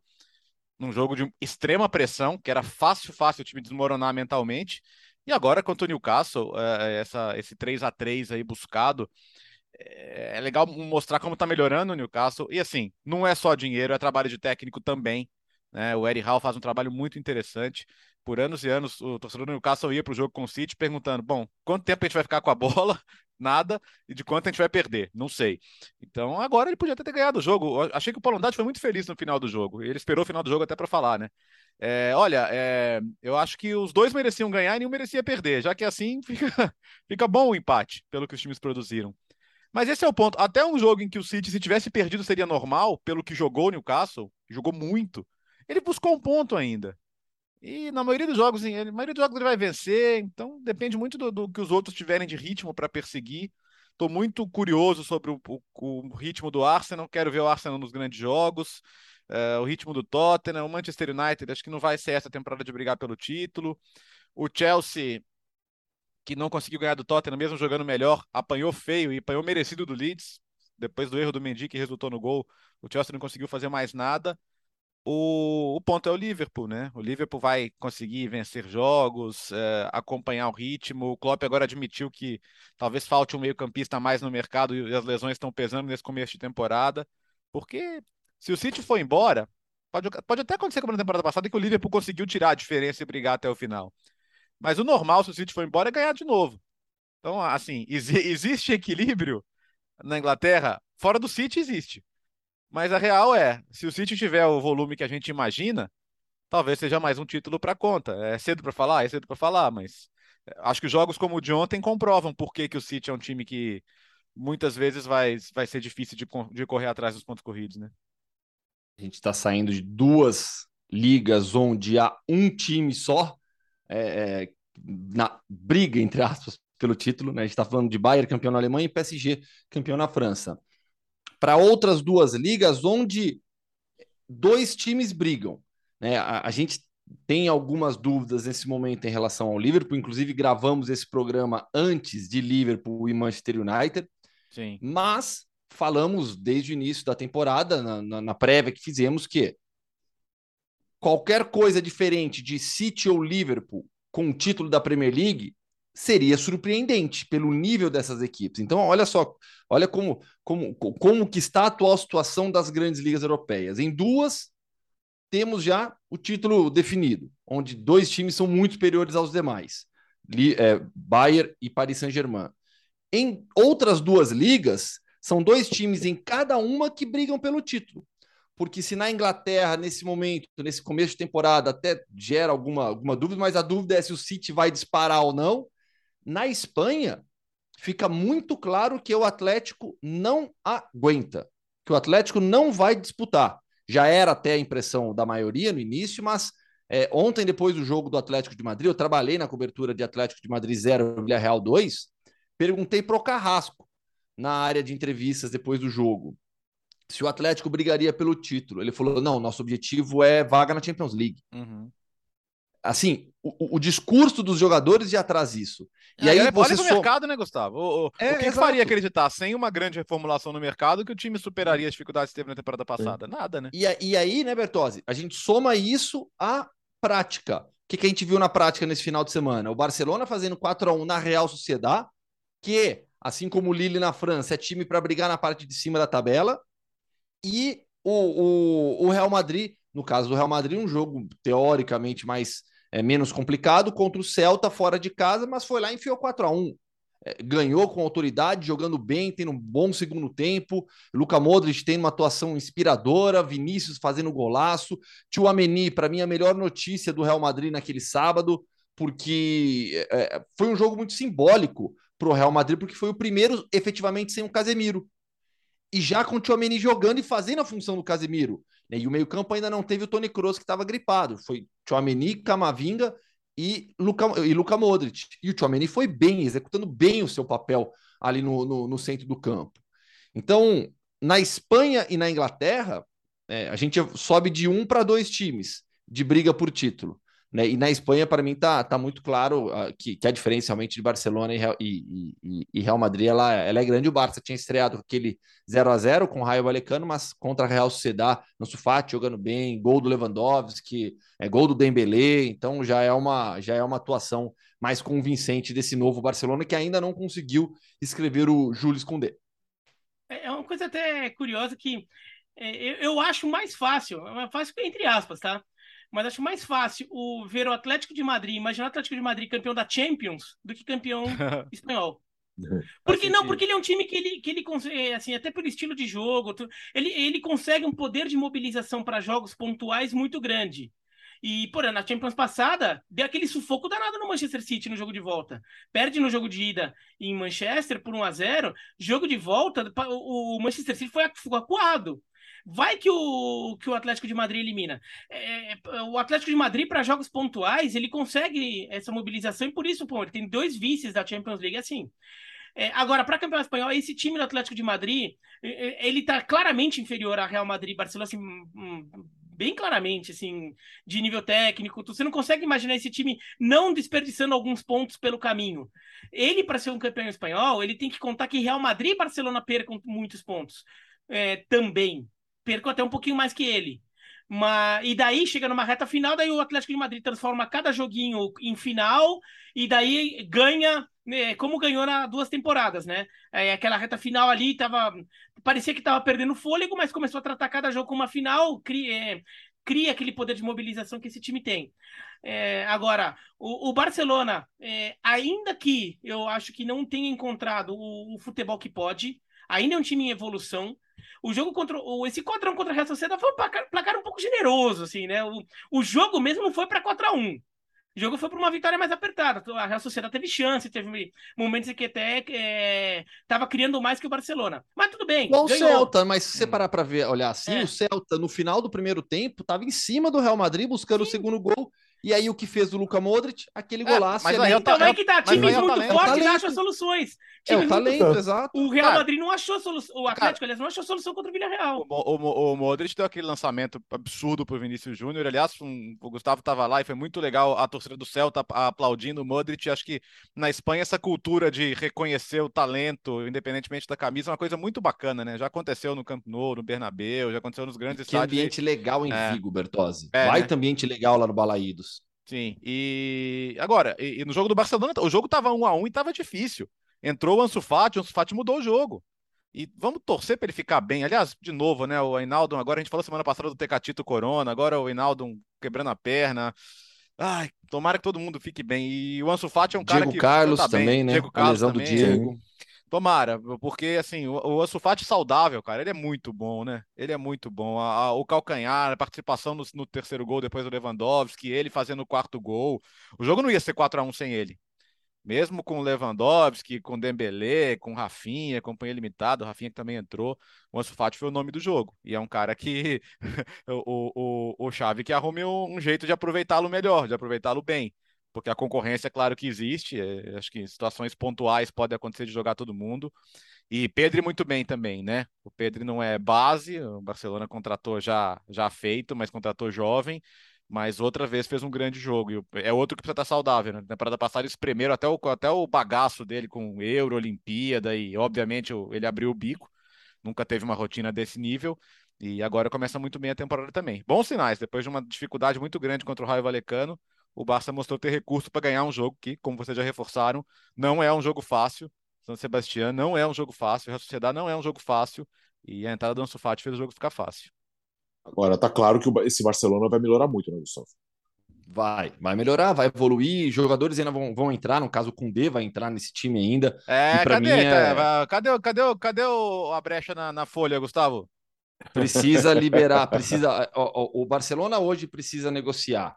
num jogo de extrema pressão, que era fácil, fácil o time desmoronar mentalmente. E agora, contra o Newcastle, é, essa, esse 3 a 3 aí buscado, é, é legal mostrar como tá melhorando o Newcastle. E assim, não é só dinheiro, é trabalho de técnico também. Né? O Eddie Howe faz um trabalho muito interessante. Por anos e anos, o torcedor do Newcastle ia para o jogo com o City perguntando: bom, quanto tempo a gente vai ficar com a bola? Nada. E de quanto a gente vai perder? Não sei. Então, agora ele podia até ter ganhado o jogo. Eu achei que o Paulo Andrade foi muito feliz no final do jogo. Ele esperou o final do jogo até para falar, né? É, olha, é, eu acho que os dois mereciam ganhar e nenhum merecia perder, já que assim fica, fica bom o empate, pelo que os times produziram. Mas esse é o ponto. Até um jogo em que o City, se tivesse perdido, seria normal, pelo que jogou o Newcastle, jogou muito. Ele buscou um ponto ainda. E na maioria dos jogos, na maioria dos jogos ele vai vencer, então depende muito do, do que os outros tiverem de ritmo para perseguir. Estou muito curioso sobre o, o, o, ritmo do Arsenal, quero ver o Arsenal nos grandes jogos, uh, o ritmo do Tottenham, o Manchester United, acho que não vai ser essa temporada de brigar pelo título. O Chelsea, que não conseguiu ganhar do Tottenham, mesmo jogando melhor, apanhou feio e apanhou merecido do Leeds, depois do erro do Mendy que resultou no gol, o Chelsea não conseguiu fazer mais nada. O, o, ponto é o Liverpool, né? O Liverpool vai conseguir vencer jogos, é, acompanhar o ritmo. O Klopp agora admitiu que talvez falte um meio-campista mais no mercado e as lesões estão pesando nesse começo de temporada. Porque se o City for embora, pode, pode até acontecer como na temporada passada, que o Liverpool conseguiu tirar a diferença e brigar até o final. Mas o normal, se o City for embora, é ganhar de novo. Então, assim, ex existe equilíbrio na Inglaterra? Fora do City existe. Mas a real é, se o City tiver o volume que a gente imagina, talvez seja mais um título para conta. É cedo para falar, é cedo para falar, mas acho que jogos como o de ontem comprovam por que, que o City é um time que muitas vezes vai, vai ser difícil de, de correr atrás dos pontos corridos, né? A gente está saindo de duas ligas onde há um time só é, é, na briga, entre aspas, pelo título. Né? A gente está falando de Bayern, campeão na Alemanha, e PSG, campeão na França. Para outras duas ligas onde dois times brigam. Né? A, a gente tem algumas dúvidas nesse momento em relação ao Liverpool. Inclusive, gravamos esse programa antes de Liverpool e Manchester United. Sim. Mas falamos desde o início da temporada, na, na, na prévia que fizemos, que qualquer coisa diferente de City ou Liverpool com o título da Premier League seria surpreendente pelo nível dessas equipes. Então, olha só, olha como, como, como que está a atual situação das grandes ligas europeias. Em duas, temos já o título definido, onde dois times são muito superiores aos demais, é, Bayern e Paris Saint-Germain. Em outras duas ligas, são dois times em cada uma que brigam pelo título. Porque se na Inglaterra, nesse momento, nesse começo de temporada, até gera alguma, alguma dúvida, mas a dúvida é se o City vai disparar ou não. Na Espanha, fica muito claro que o Atlético não aguenta, que o Atlético não vai disputar. Já era até a impressão da maioria no início, mas é, ontem, depois do jogo do Atlético de Madrid, eu trabalhei na cobertura de Atlético de Madrid 0, Villarreal 2, perguntei para o Carrasco na área de entrevistas depois do jogo se o Atlético brigaria pelo título. Ele falou: não, nosso objetivo é vaga na Champions League. Uhum. Assim, o, o, discurso dos jogadores já traz isso. E aí, aí você olha pro mercado, né, Gustavo? O, o, é, o que, que faria acreditar, sem uma grande reformulação no mercado, que o time superaria as dificuldades que teve na temporada passada? Nada, né? E, e aí, né, Bertozzi, a gente soma isso à prática. O que, que a gente viu na prática nesse final de semana? O Barcelona fazendo 4 a 1 na Real Sociedade, que assim como o Lille na França, é time para brigar na parte de cima da tabela. E o, o, o, Real Madrid, no caso do Real Madrid, um jogo teoricamente mais é, menos complicado contra o Celta fora de casa, mas foi lá e enfiou 4 a 1 é, ganhou com autoridade, jogando bem, tendo um bom segundo tempo. Luca Modric tem uma atuação inspiradora, Vinícius fazendo golaço. Tio Ameni, para mim, a melhor notícia do Real Madrid naquele sábado, porque é, foi um jogo muito simbólico para o Real Madrid, porque foi o primeiro efetivamente sem o Casemiro. E já com o Tchouameni jogando e fazendo a função do Casemiro. Né? E o meio-campo ainda não teve o Tony Kroos, que estava gripado. Foi Tchouameni, Camavinga e Luca, e Luca Modric. E o Tchouameni foi bem, executando bem o seu papel ali no, no, no centro do campo. Então, na Espanha e na Inglaterra, é, a gente sobe de um para dois times de briga por título. Né? E na Espanha, para mim, tá, tá muito claro uh, que, que, a diferença realmente de Barcelona e, e, e, e, Real Madrid ela, ela é grande. O Barça tinha estreado aquele 0 a 0 com o Raio Valecano, mas contra a Real Sociedad, no Sufati, jogando bem, gol do Lewandowski, é, gol do Dembélé, então já é, uma, já é uma atuação mais convincente desse novo Barcelona, que ainda não conseguiu escrever o Jules Koundé. É, é uma coisa até curiosa que é, eu, eu acho mais fácil, é fácil entre aspas, tá? Mas acho mais fácil o ver o Atlético de Madrid, imaginar o Atlético de Madrid campeão da Champions do que campeão espanhol. Porque não, porque ele é um time que ele, que ele consegue, assim, até pelo estilo de jogo, ele, ele consegue um poder de mobilização para jogos pontuais muito grande. E, porra, na Champions passada, deu aquele sufoco danado no Manchester City no jogo de volta. Perde no jogo de ida em Manchester por 1 a 0 Jogo de volta, o Manchester City foi, ficou acuado. Vai que o, que o Atlético de Madrid elimina. É, é o Atlético de Madrid, para jogos pontuais, ele consegue essa mobilização e por isso, pô, ele tem dois vices da Champions League assim. É, agora, para campeão espanhol, esse time do Atlético de Madrid, ele está claramente inferior a Real Madrid e Barcelona, assim, hum, bem claramente, assim, de nível técnico. Você não consegue imaginar esse time não desperdiçando alguns pontos pelo caminho. Ele, para ser um campeão espanhol, ele tem que contar que Real Madrid e Barcelona percam muitos pontos é, também perco até um pouquinho mais que ele. Mas, e daí chega numa reta final, daí o Atlético de Madrid transforma cada joguinho em final e daí ganha, né, como ganhou nas duas temporadas, né? É, aquela reta final ali tava, parecia que estava perdendo fôlego, mas começou a tratar cada jogo como uma final, cria, é, cria aquele poder de mobilização que esse time tem. É, agora, o, o Barcelona, é, ainda que eu acho que não tenha encontrado o, o futebol que pode, ainda é um time em evolução. O jogo contra. O, esse 4x1 contra a Real Sociedade foi um placar, placar, um pouco generoso, assim, né? O, o jogo mesmo não foi para 4x1. O jogo foi para uma vitória mais apertada. A Real Sociedade teve chance, teve momentos em que até estava é, criando mais que o Barcelona. Mas tudo bem. Igual o Celta, mas se você hum. parar para ver, olhar assim, é. o Celta no final do primeiro tempo estava em cima do Real Madrid buscando Sim. o segundo gol e aí o que fez o Luca Modric? Aquele é, golaço. Mas aí é, então é que tá, times muito é fortes acham soluções. É o talento, muito... exato. O Real cara, Madrid não achou solução. O Atlético, cara, aliás, não achou solução contra o Villarreal. O, o, o Modric deu aquele lançamento absurdo pro Vinícius Júnior. Aliás, um, o Gustavo tava lá e foi muito legal a torcida do Celta aplaudindo o Modric. Acho que na Espanha essa cultura de reconhecer o talento, independentemente da camisa, é uma coisa muito bacana, né? Já aconteceu no Camp Nou, no Bernabéu, já aconteceu nos grandes que estádios. ambiente legal em é. Vigo, Bertozzi. É, Vai né? ambiente legal lá no Balaídos. Sim, e agora, e, e no jogo do Barcelona, o jogo tava um a um e tava difícil. Entrou o Ansu Fati, o Ansu Fati mudou o jogo. E vamos torcer para ele ficar bem. Aliás, de novo, né? O Ainaldo, agora a gente falou semana passada do Tecatito Corona, agora o Ainaldo quebrando a perna. Ai, tomara que todo mundo fique bem. E o Ansu Fati é um cara Diego que Carlos tá também, bem. né? Diego Carlos a lesão também. do Diego. Tomara, porque assim, o, o saudável, cara, ele é muito bom, né? Ele é muito bom. A, a, o calcanhar, a participação no, no, terceiro gol depois do Lewandowski, ele fazendo o quarto gol. O jogo não ia ser 4 a 1 sem ele. Mesmo com o Lewandowski, com o Dembélé, com o Rafinha, companhia limitada, o Rafinha que também entrou, o Ansu Fati foi o nome do jogo. E é um cara que o, o, o Xavi que arrume um, um jeito de aproveitá-lo melhor, de aproveitá-lo bem porque a concorrência, é claro que existe, é, acho que situações pontuais podem acontecer de jogar todo mundo. E Pedro muito bem também, né? O Pedro não é base, o Barcelona contratou já, já feito, mas contratou jovem, mas outra vez fez um grande jogo. E é outro que precisa estar saudável, né? Na temporada passada espremeram até o, até o bagaço dele com Euro, Olimpíada, e obviamente ele abriu o bico, nunca teve uma rotina desse nível. E agora começa muito bem a temporada também. Bons sinais, depois de uma dificuldade muito grande contra o Raio Valecano, o Barça mostrou ter recurso para ganhar um jogo que, como vocês já reforçaram, não é um jogo fácil. São Sebastião não é um jogo fácil, a Sociedade não é um jogo fácil, e a entrada do Ansu Fati fez o jogo ficar fácil. Agora, tá claro que esse Barcelona vai melhorar muito, né, Gustavo? Vai, vai melhorar, vai evoluir. Jogadores ainda vão, vão entrar, no caso o Kundê vai entrar nesse time ainda. É, cadê, é... Tá, cadê, cadê, cadê o, a brecha na, na folha, Gustavo? Precisa liberar, precisa. O, o Barcelona hoje precisa negociar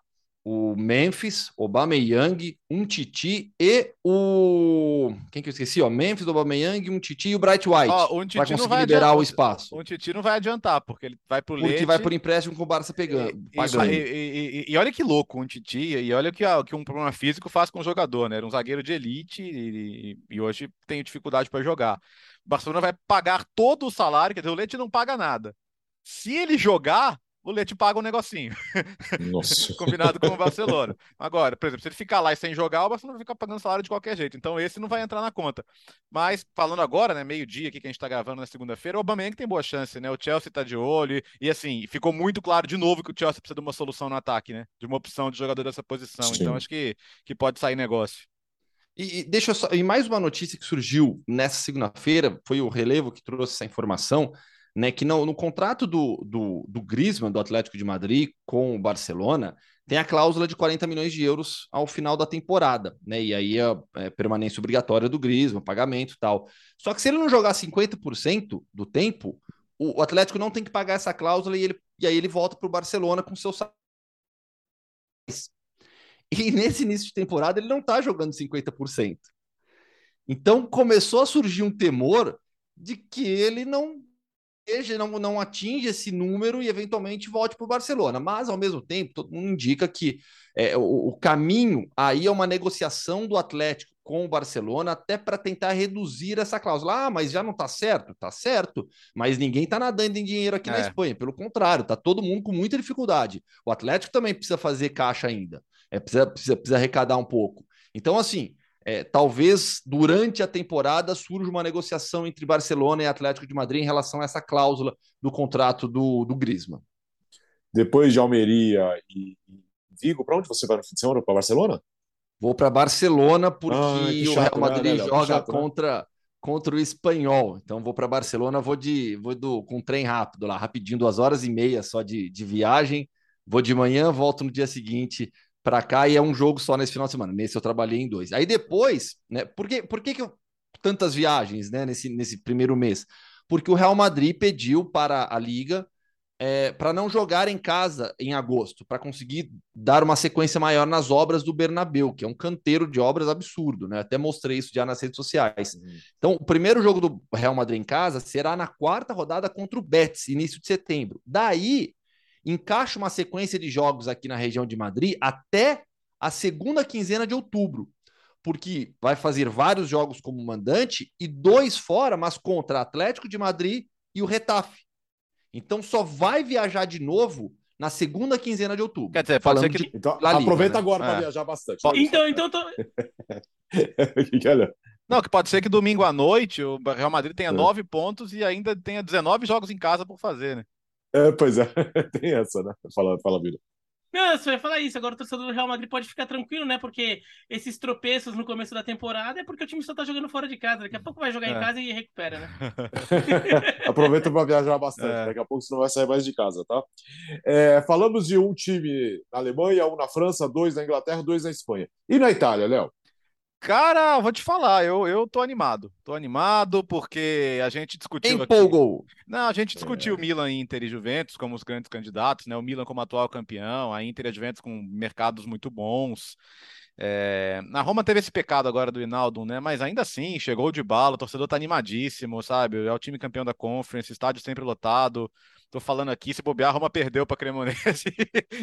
o Memphis, Young, um Titi e o. Quem que eu esqueci? Ó, Memphis, Young, um Titi e o Bright White. Ó, um Titi vai conseguir vai liberar adiantar, o espaço. Um Titi não vai adiantar, porque ele vai pro Porque Leite. vai por empréstimo com o Barça pegando. Isso, e, e, e, olha que louco um Titi, e olha que, que um problema físico faz com o jogador, né? Era um zagueiro de elite e, e hoje tem dificuldade para jogar. O Barcelona vai pagar todo o salário, quer dizer, o Leite não paga nada. Se ele jogar, o Leite paga um negocinho. Nossa. Combinado com o Barcelona. Agora, por exemplo, se ele ficar lá e sem jogar, o Barcelona vai ficar pagando salário de qualquer jeito. Então esse não vai entrar na conta. Mas, falando agora, né, meio-dia aqui que a gente tá gravando na segunda-feira, o Aubameyang tem boa chance, né? O Chelsea tá de olho e, assim, ficou muito claro de novo que o Chelsea precisa de uma solução no ataque, né? De uma opção de jogador dessa posição. Sim. Então acho que, que pode sair negócio. E, e, deixa eu só. E mais uma notícia que surgiu nessa segunda-feira, foi o relevo que trouxe essa informação né, que no, contrato do, do, do Griezmann, do Atlético de Madrid, com o Barcelona, tem a cláusula de 40 milhões de euros ao final da temporada, né? E aí a é, permanência obrigatória do Griezmann, pagamento e tal. Só que se ele não jogar 50% do tempo, o, o, Atlético não tem que pagar essa cláusula e, ele, e aí ele volta para o Barcelona com seu. E nesse início de temporada ele não está jogando 50%. Então começou a surgir um temor de que ele não não, não atinge esse número e eventualmente volte para o Barcelona. Mas, ao mesmo tempo, todo mundo indica que é, o, o, caminho aí é uma negociação do Atlético com o Barcelona até para tentar reduzir essa cláusula. Ah, mas já não está certo? Está certo, mas ninguém está nadando em dinheiro aqui é. na Espanha. Pelo contrário, está todo mundo com muita dificuldade. O Atlético também precisa fazer caixa ainda. É, precisa, precisa, precisa arrecadar um pouco. Então, assim, é, talvez durante a temporada surja uma negociação entre Barcelona e Atlético de Madrid em relação a essa cláusula do contrato do, do Griezmann. Depois de Almeria e Vigo, para onde você vai no fim de semana? Para Barcelona? Vou para Barcelona porque ah, chato, o Real Madrid né, joga chato, né? contra, né? contra o Espanhol. Então vou para Barcelona, vou de vou do, com um trem rápido lá, rapidinho, duas horas e meia só de, de viagem. Vou de manhã, volto no dia seguinte para cá e é um jogo só nesse final de semana. Nesse eu trabalhei em dois. Aí depois, né? Por que, por que, que eu, tantas viagens né, nesse, nesse primeiro mês? Porque o Real Madrid pediu para a Liga é, para não jogar em casa em agosto, para conseguir dar uma sequência maior nas obras do Bernabeu, que é um canteiro de obras absurdo, né? Até mostrei isso já nas redes sociais. Uhum. Então, o primeiro jogo do Real Madrid em casa será na quarta rodada contra o Betis, início de setembro. Daí, encaixa uma sequência de jogos aqui na região de Madrid até a segunda quinzena de outubro, porque vai fazer vários jogos como mandante e dois fora, mas contra Atlético de Madrid e o Retafe. Então só vai viajar de novo na segunda quinzena de outubro. Quer dizer, falando que... então, aproveita né? agora para é. viajar bastante. Então, então tô... Não, que pode ser que domingo à noite o Real Madrid tenha é. nove pontos e ainda tenha 19 jogos em casa por fazer, né? É, pois é, tem essa, né? Fala, fala, Vila. Não, eu só ia falar isso. Agora o torcedor do Real Madrid pode ficar tranquilo, né? Porque esses tropeços no começo da temporada é porque o time só tá jogando fora de casa. Daqui a pouco vai jogar é. em casa e recupera, né? Aproveita para viajar bastante. É. Daqui a pouco você não vai sair mais de casa, tá? É, falamos de um time na Alemanha, um na França, dois na Inglaterra, dois na Espanha. E na Itália, Léo? Cara, vou te falar, eu, eu tô animado. Tô animado porque a gente discutiu. Empolgou. Aqui... Não, a gente discutiu é. Milan, Inter e Juventus como os grandes candidatos, né? O Milan como atual campeão, a Inter e a Juventus com mercados muito bons. É... Na Roma teve esse pecado agora do Hinaldo, né? Mas ainda assim, chegou de bala, o torcedor tá animadíssimo, sabe? É o time campeão da Conference, estádio sempre lotado. Tô falando aqui, se bobear, a Roma perdeu para Cremonese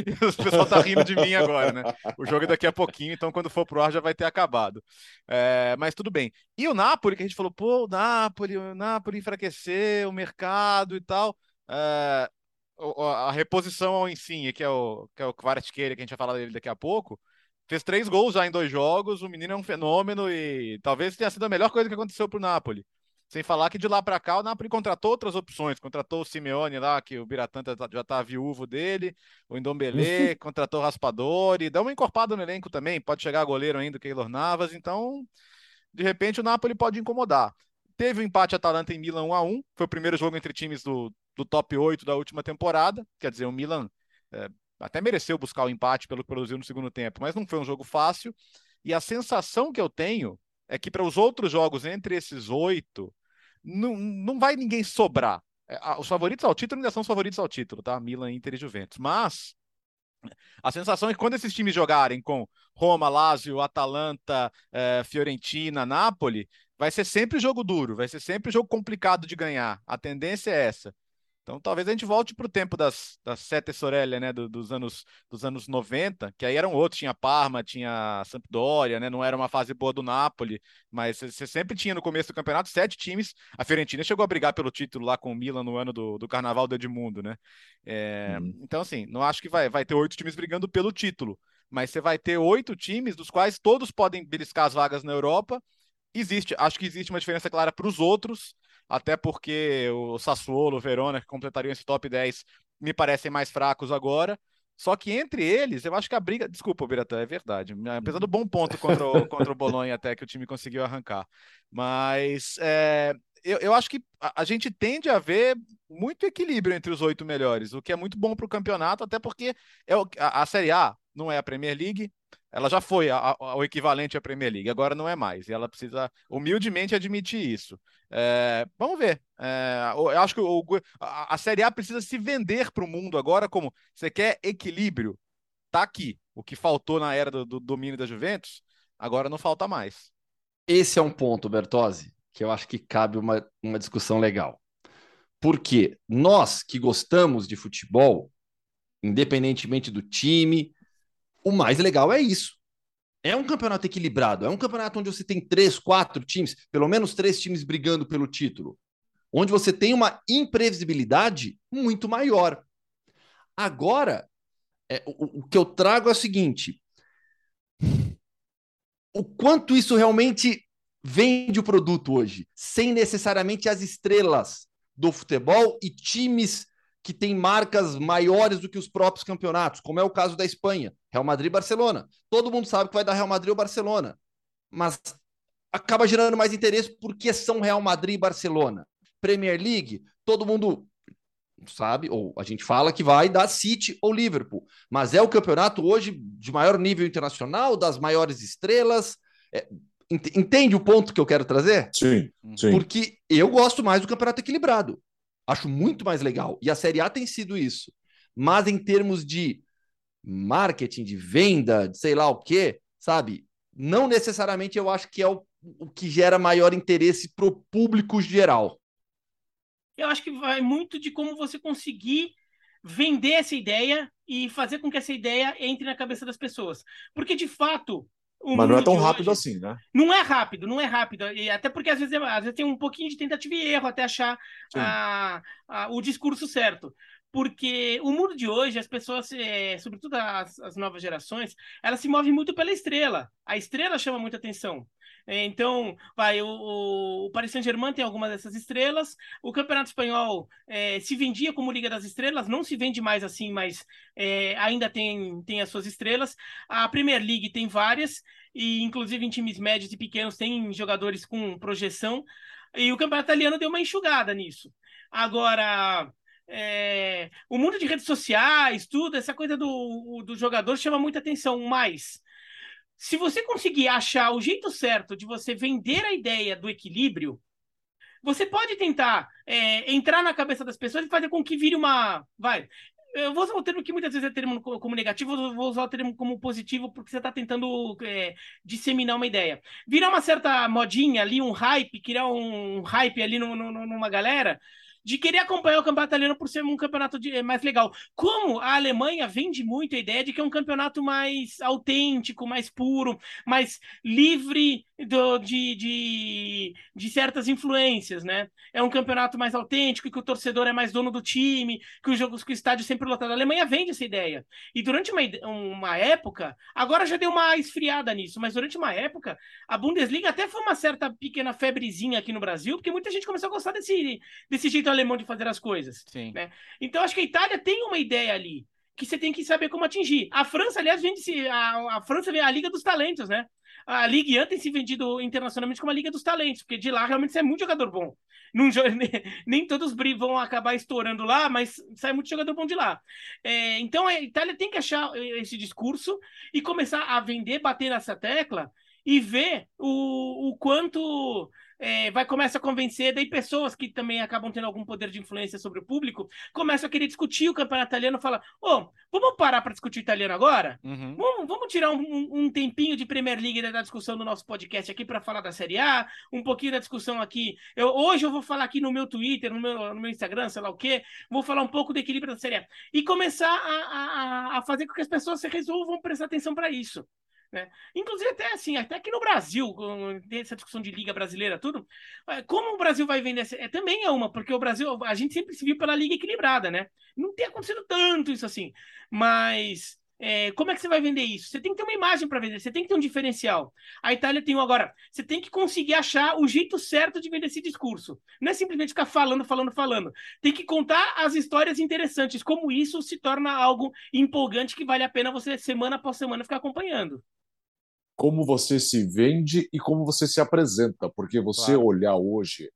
e o pessoal tá rindo de mim agora, né? O jogo é daqui a pouquinho, então quando for pro ar já vai ter acabado. É, mas tudo bem. E o Napoli, que a gente falou, pô, o Napoli, o Napoli enfraqueceu o mercado e tal. É, a reposição ao Insigne, que é o, que é o Kvaratskhelia, que a gente vai falar dele daqui a pouco, fez três gols já em dois jogos, o menino é um fenômeno e talvez tenha sido a melhor coisa que aconteceu pro Napoli. Sem falar que de lá para cá o Napoli contratou outras opções. Contratou o Simeone lá, que o Biratã tá, já tá viúvo dele, o Indombele, contratou o Raspadori, dá uma encorpada no elenco também. Pode chegar goleiro ainda, o Keylor Navas. Então, de repente, o Napoli pode incomodar. Teve o um empate Atalanta em Milan 1 a 1 Foi o primeiro jogo entre times do, do top 8 da última temporada. Quer dizer, o Milan é, até mereceu buscar o empate pelo que produziu no segundo tempo, mas não foi um jogo fácil. E a sensação que eu tenho é que para os outros jogos entre esses oito, não, não vai ninguém sobrar. É, os favoritos ao título ainda são os favoritos ao título, tá? Milan, Inter e Juventus. Mas a sensação é que quando esses times jogarem com Roma, Lazio, Atalanta, eh, Fiorentina, Napoli, vai ser sempre jogo duro, vai ser sempre jogo complicado de ganhar. A tendência é essa. Então talvez a gente volte para o tempo das, das Sete Sorelle, né, do, dos, anos, dos anos 90, que aí eram outros, tinha Parma, tinha Sampdoria, né, não era uma fase boa do Napoli, mas você sempre tinha no começo do campeonato sete times, a Fiorentina chegou a brigar pelo título lá com o Milan no ano do, do Carnaval do Edmundo, né, é, uhum. então assim, não acho que vai, vai ter oito times brigando pelo título, mas você vai ter oito times, dos quais todos podem beliscar as vagas na Europa, existe, acho que existe uma diferença clara para os outros, até porque o Sassuolo, o Verona, que completariam esse top 10, me parecem mais fracos agora. Só que entre eles, eu acho que a briga. Desculpa, Biratã, é verdade. Apesar do bom ponto contra o, contra o Bolonha, até que o time conseguiu arrancar. Mas é, eu, eu acho que a, a, gente tende a ver muito equilíbrio entre os oito melhores, o que é muito bom para o campeonato, até porque é o, a, a Série A não é a Premier League, ela já foi a, a, o equivalente à Premier League, agora não é mais. E ela precisa humildemente admitir isso. É, vamos ver. É, eu acho que o, a, a, Série A precisa se vender para o mundo agora como você quer equilíbrio. Tá aqui. O que faltou na era do, do domínio da Juventus, agora não falta mais. Esse é um ponto, Bertozzi, que eu acho que cabe uma, uma discussão legal. Porque nós que gostamos de futebol, independentemente do time, o mais legal é isso. É um campeonato equilibrado, é um campeonato onde você tem três, quatro times, pelo menos três times brigando pelo título, onde você tem uma imprevisibilidade muito maior. Agora, é, o, o que eu trago é o seguinte: o quanto isso realmente vende o produto hoje, sem necessariamente as estrelas do futebol e times que tem marcas maiores do que os próprios campeonatos, como é o caso da Espanha, Real Madrid e Barcelona. Todo mundo sabe que vai dar Real Madrid ou Barcelona, mas acaba gerando mais interesse porque são Real Madrid e Barcelona. Premier League, todo mundo sabe, ou a gente fala que vai dar City ou Liverpool, mas é o campeonato hoje de maior nível internacional, das maiores estrelas. É, entende o ponto que eu quero trazer? Sim, sim. Porque eu gosto mais do campeonato equilibrado. Acho muito mais legal. E a Série A tem sido isso. Mas em termos de marketing, de venda, de sei lá o quê, sabe? Não necessariamente eu acho que é o, o que gera maior interesse para o público geral. Eu acho que vai muito de como você conseguir vender essa ideia e fazer com que essa ideia entre na cabeça das pessoas. Porque, de fato, mas não é tão rápido hoje, assim, né? Não é rápido, não é rápido. E até porque às vezes, às vezes tem um pouquinho de tentativa e erro até achar a, a, o discurso certo. Porque o mundo de hoje, as pessoas, é, sobretudo as, as novas gerações, elas se movem muito pela estrela. A estrela chama muita atenção. É, então, vai, o, o Paris Saint-Germain tem algumas dessas estrelas. O Campeonato Espanhol é, se vendia como Liga das Estrelas, não se vende mais assim, mas é, ainda tem, tem as suas estrelas. A Premier League tem várias, e inclusive em times médios e pequenos tem jogadores com projeção. E o Campeonato Italiano deu uma enxugada nisso. Agora, é, o mundo de redes sociais, tudo, essa coisa do, do jogador chama muita atenção, mas se você conseguir achar o jeito certo de você vender a ideia do equilíbrio, você pode tentar é, entrar na cabeça das pessoas e fazer com que vire uma. Vai. Eu vou usar o termo que muitas vezes é termo como negativo, eu vou usar o termo como positivo, porque você está tentando é, disseminar uma ideia. Virar uma certa modinha ali, um hype, criar um hype ali no, no, numa galera, de querer acompanhar o campeonato italiano por ser um campeonato de, mais legal. Como a Alemanha vende muito a ideia de que é um campeonato mais autêntico, mais puro, mais livre do, de, de, de, certas influências, né? É um campeonato mais autêntico, que o torcedor é mais dono do time, que os jogos que o estádio é sempre lotado. A Alemanha vende essa ideia. E durante uma, uma época, agora já deu uma esfriada nisso, mas durante uma época, a Bundesliga até foi uma certa pequena febrezinha aqui no Brasil, porque muita gente começou a gostar desse, desse jeito alemão de fazer as coisas. Sim. Né? Então acho que a Itália tem uma ideia ali que você tem que saber como atingir. A França, aliás, vende-se. A, a França vem a Liga dos Talentos, né? a Ligue 1 tem se vendido internacionalmente como a Liga dos Talentos, porque de lá realmente sai muito jogador bom. Num, nem todos vão acabar estourando lá, mas sai muito jogador bom de lá. É, então a Itália tem que achar esse discurso e começar a vender, bater nessa tecla e ver o, o quanto é, vai começar a convencer, daí pessoas que também acabam tendo algum poder de influência sobre o público começam a querer discutir o campeonato italiano, fala, ô, oh, vamos parar para discutir italiano agora? Uhum. Vamos, vamos, tirar um, um, tempinho de Premier League da discussão do nosso podcast aqui para falar da Série A, um pouquinho da discussão aqui. Eu, hoje eu vou falar aqui no meu Twitter, no meu, no meu Instagram, sei lá o quê, vou falar um pouco do equilíbrio da Série A e começar a, a, a fazer com que as pessoas se resolvam prestar atenção para isso. Né? Inclusive, até assim, até aqui no Brasil, com essa discussão de liga brasileira, tudo, como o Brasil vai vender? É, também é uma, porque o Brasil, a gente sempre se viu pela liga equilibrada, né? Não tem acontecido tanto isso assim, mas é, como é que você vai vender isso? Você tem que ter uma imagem para vender, você tem que ter um diferencial. A Itália tem um agora. Você tem que conseguir achar o jeito certo de vender esse discurso. Não é simplesmente ficar falando, falando, falando. Tem que contar as histórias interessantes, como isso se torna algo empolgante que vale a pena você, semana após semana, ficar acompanhando como você se vende e como você se apresenta, porque você claro. olhar hoje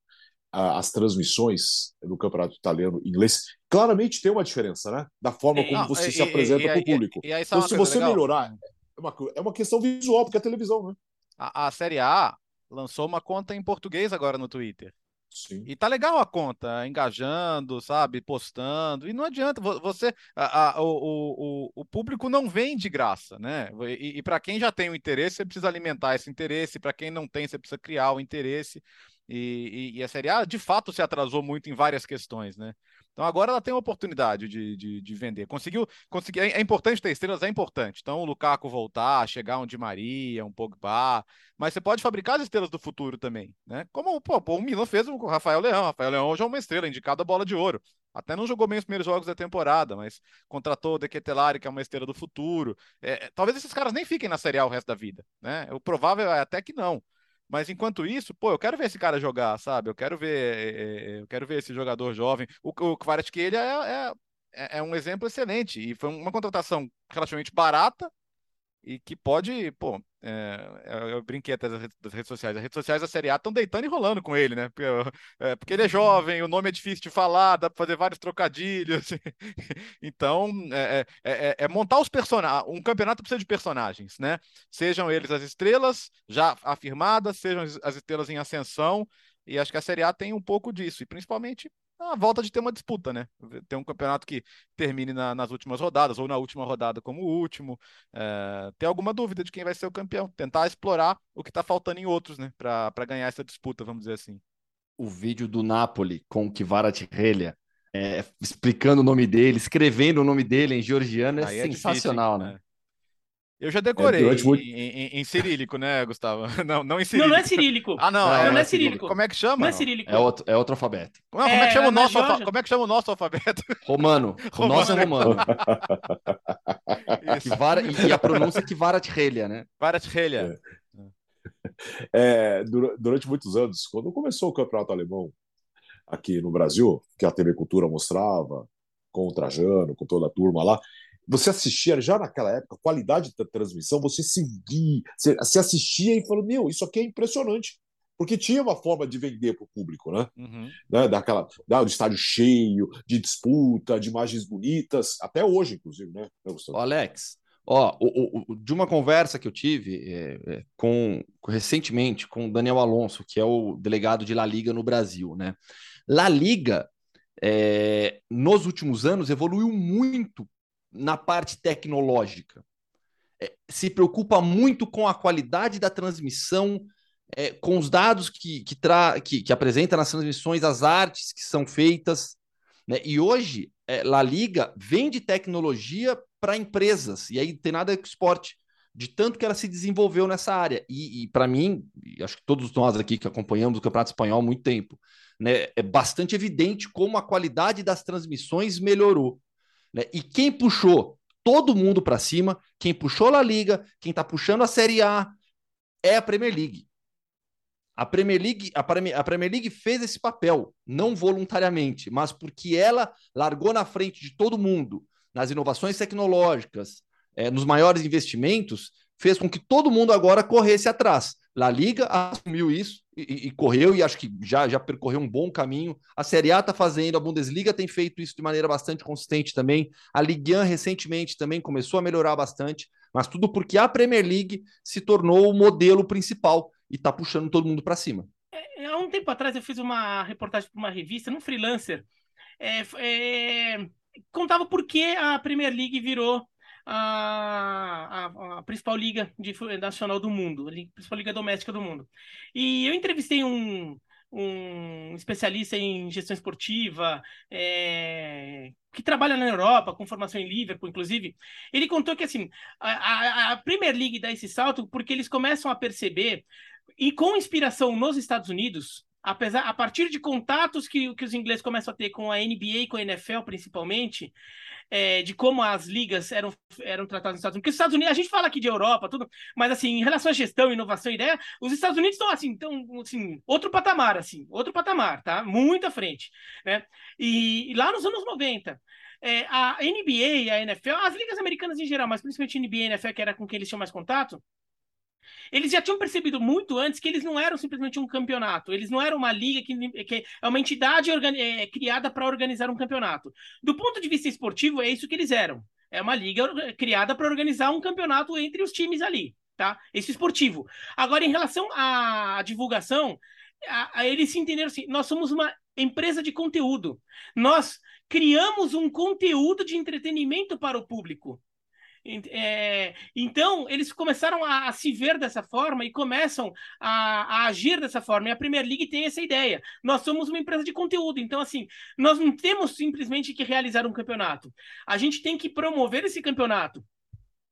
a, as transmissões do campeonato italiano inglês, claramente tem uma diferença, né? Da forma como não, você e, se apresenta para o público. E, então, se você legal. melhorar, é uma, é uma questão visual, porque é televisão, né? A, a Série A lançou uma conta em português agora no Twitter. Sim. E tá legal a conta, engajando, sabe, postando. E não adianta, você. A, a, o, o, o público não vem de graça, né? E, e para quem já tem o interesse, você precisa alimentar esse interesse. Para quem não tem, você precisa criar o interesse. E, e, e, a Série A, de fato, se atrasou muito em várias questões, né? Então agora ela tem a oportunidade de, de, de vender. Conseguiu, conseguiu é, é, importante ter estrelas, é importante. Então o Lukaku voltar, chegar um Di Maria, um Pogba, mas você pode fabricar as estrelas do futuro também, né? Como pô, o Milan fez com o Rafael Leão. Rafael Leão hoje é uma estrela, indicada a bola de ouro. Até não jogou bem os primeiros jogos da temporada, mas contratou o De Ketelari, que é uma estrela do futuro. É, talvez esses caras nem fiquem na Série A o resto da vida, né? O provável é até que não. Mas enquanto isso, pô, eu quero ver esse cara jogar, sabe? Eu quero ver, é, eu quero ver esse jogador jovem. O, o Kvaratskhelia é, é, é um exemplo excelente e foi uma contratação relativamente barata e que pode, pô, é, é, eu brinquei até das, redes sociais. As redes sociais da Série A estão deitando e rolando com ele, né? Porque, é, porque, ele é jovem, o nome é difícil de falar, dá para fazer vários trocadilhos. então, é, é, é, é montar os personagens. Um campeonato precisa de personagens, né? Sejam eles as estrelas já afirmadas, sejam as estrelas em ascensão. E acho que a Série A tem um pouco disso. E principalmente a volta de ter uma disputa, né? Ter um campeonato que termine na, nas últimas rodadas, ou na última rodada como o último. É, ter alguma dúvida de quem vai ser o campeão. Tentar explorar o que está faltando em outros, né? Para ganhar essa disputa, vamos dizer assim. O vídeo do Napoli com o Kvaratskhelia, é, explicando o nome dele, escrevendo o nome dele em georgiano, é, é sensacional, difícil, né? Eu já decorei é, em, em, em, cirílico, né, Gustavo? Não, não em cirílico. Não, não é cirílico. Ah, não, não, é, não é cirílico. Como é que chama? Não é cirílico. É outro, é outro alfabeto. Como, é, como é que chama o nosso alfa... Como é que chama o nosso alfabeto? Romano. O romano. nosso é romano. Vara... E a pronúncia é Kvaratskhelia, né? Kvaratskhelia. É. É, durante muitos anos, quando começou o campeonato alemão aqui no Brasil, que a TV Cultura mostrava, com o Trajano, com toda a turma lá, você assistia já naquela época, a qualidade da transmissão, você se via, você, você assistia e falou: Meu, isso aqui é impressionante. Porque tinha uma forma de vender para o público, né? Uhum. né? Daquela, da, do estádio cheio, de disputa, de imagens bonitas, até hoje, inclusive, né, Alex, ó, o, o, de uma conversa que eu tive é, é, com recentemente com o Daniel Alonso, que é o delegado de La Liga no Brasil, né? La Liga, é, nos últimos anos, evoluiu muito na parte tecnológica. É, se preocupa muito com a qualidade da transmissão, é, com os dados que, que, tra que, que apresenta nas transmissões, as artes que são feitas. Né? E hoje, é, La Liga vende tecnologia para empresas, e aí tem nada com esporte, de tanto que ela se desenvolveu nessa área. E, e para mim, e acho que todos nós aqui que acompanhamos o Campeonato Espanhol há muito tempo, né, é bastante evidente como a qualidade das transmissões melhorou. Né? E quem puxou todo mundo para cima, quem puxou a Liga, quem está puxando a Série A, é a Premier League. A Premier League, a Premier, a Premier League fez esse papel, não voluntariamente, mas porque ela largou na frente de todo mundo nas inovações tecnológicas, é, nos maiores investimentos, fez com que todo mundo agora corresse atrás. La Liga assumiu isso e, e, correu, e acho que já, já percorreu um bom caminho. A Série A está fazendo, a Bundesliga tem feito isso de maneira bastante consistente também. A Ligue 1 recentemente também começou a melhorar bastante, mas tudo porque a Premier League se tornou o modelo principal e está puxando todo mundo para cima. É, há um tempo atrás eu fiz uma reportagem para uma revista, num freelancer, é, é, contava por que a Premier League virou a, a, a, principal liga de, nacional do mundo, a principal liga doméstica do mundo. E eu entrevistei um, um especialista em gestão esportiva, é, que trabalha na Europa, com formação em Liverpool, inclusive. Ele contou que assim, a, a, Premier League dá esse salto porque eles começam a perceber, e com inspiração nos Estados Unidos, apesar a partir de contatos que, que os ingleses começam a ter com a NBA e com a NFL principalmente, é, de como as ligas eram, eram tratadas nos Estados Unidos. Porque os Estados Unidos, a gente fala aqui de Europa, tudo, mas assim, em relação à gestão, inovação e ideia, os Estados Unidos estão assim, estão assim, outro patamar, assim, outro patamar, tá? Muito à frente, né? E, e lá nos anos 90, é, a NBA e a NFL, as ligas americanas em geral, mas principalmente a NBA e a NFL, que era com quem eles tinham mais contato, eles já tinham percebido muito antes que eles não eram simplesmente um campeonato, eles não eram uma liga que, que é uma entidade é, criada para organizar um campeonato. Do ponto de vista esportivo, é isso que eles eram. É uma liga criada para organizar um campeonato entre os times ali, tá? Esse esportivo. Agora, em relação à divulgação, a, a eles se entenderam assim: nós somos uma empresa de conteúdo. Nós criamos um conteúdo de entretenimento para o público. É, então, eles começaram a, a, se ver dessa forma e começam a, a, agir dessa forma. E a Premier League tem essa ideia. Nós somos uma empresa de conteúdo, então, assim, nós não temos simplesmente que realizar um campeonato. A gente tem que promover esse campeonato.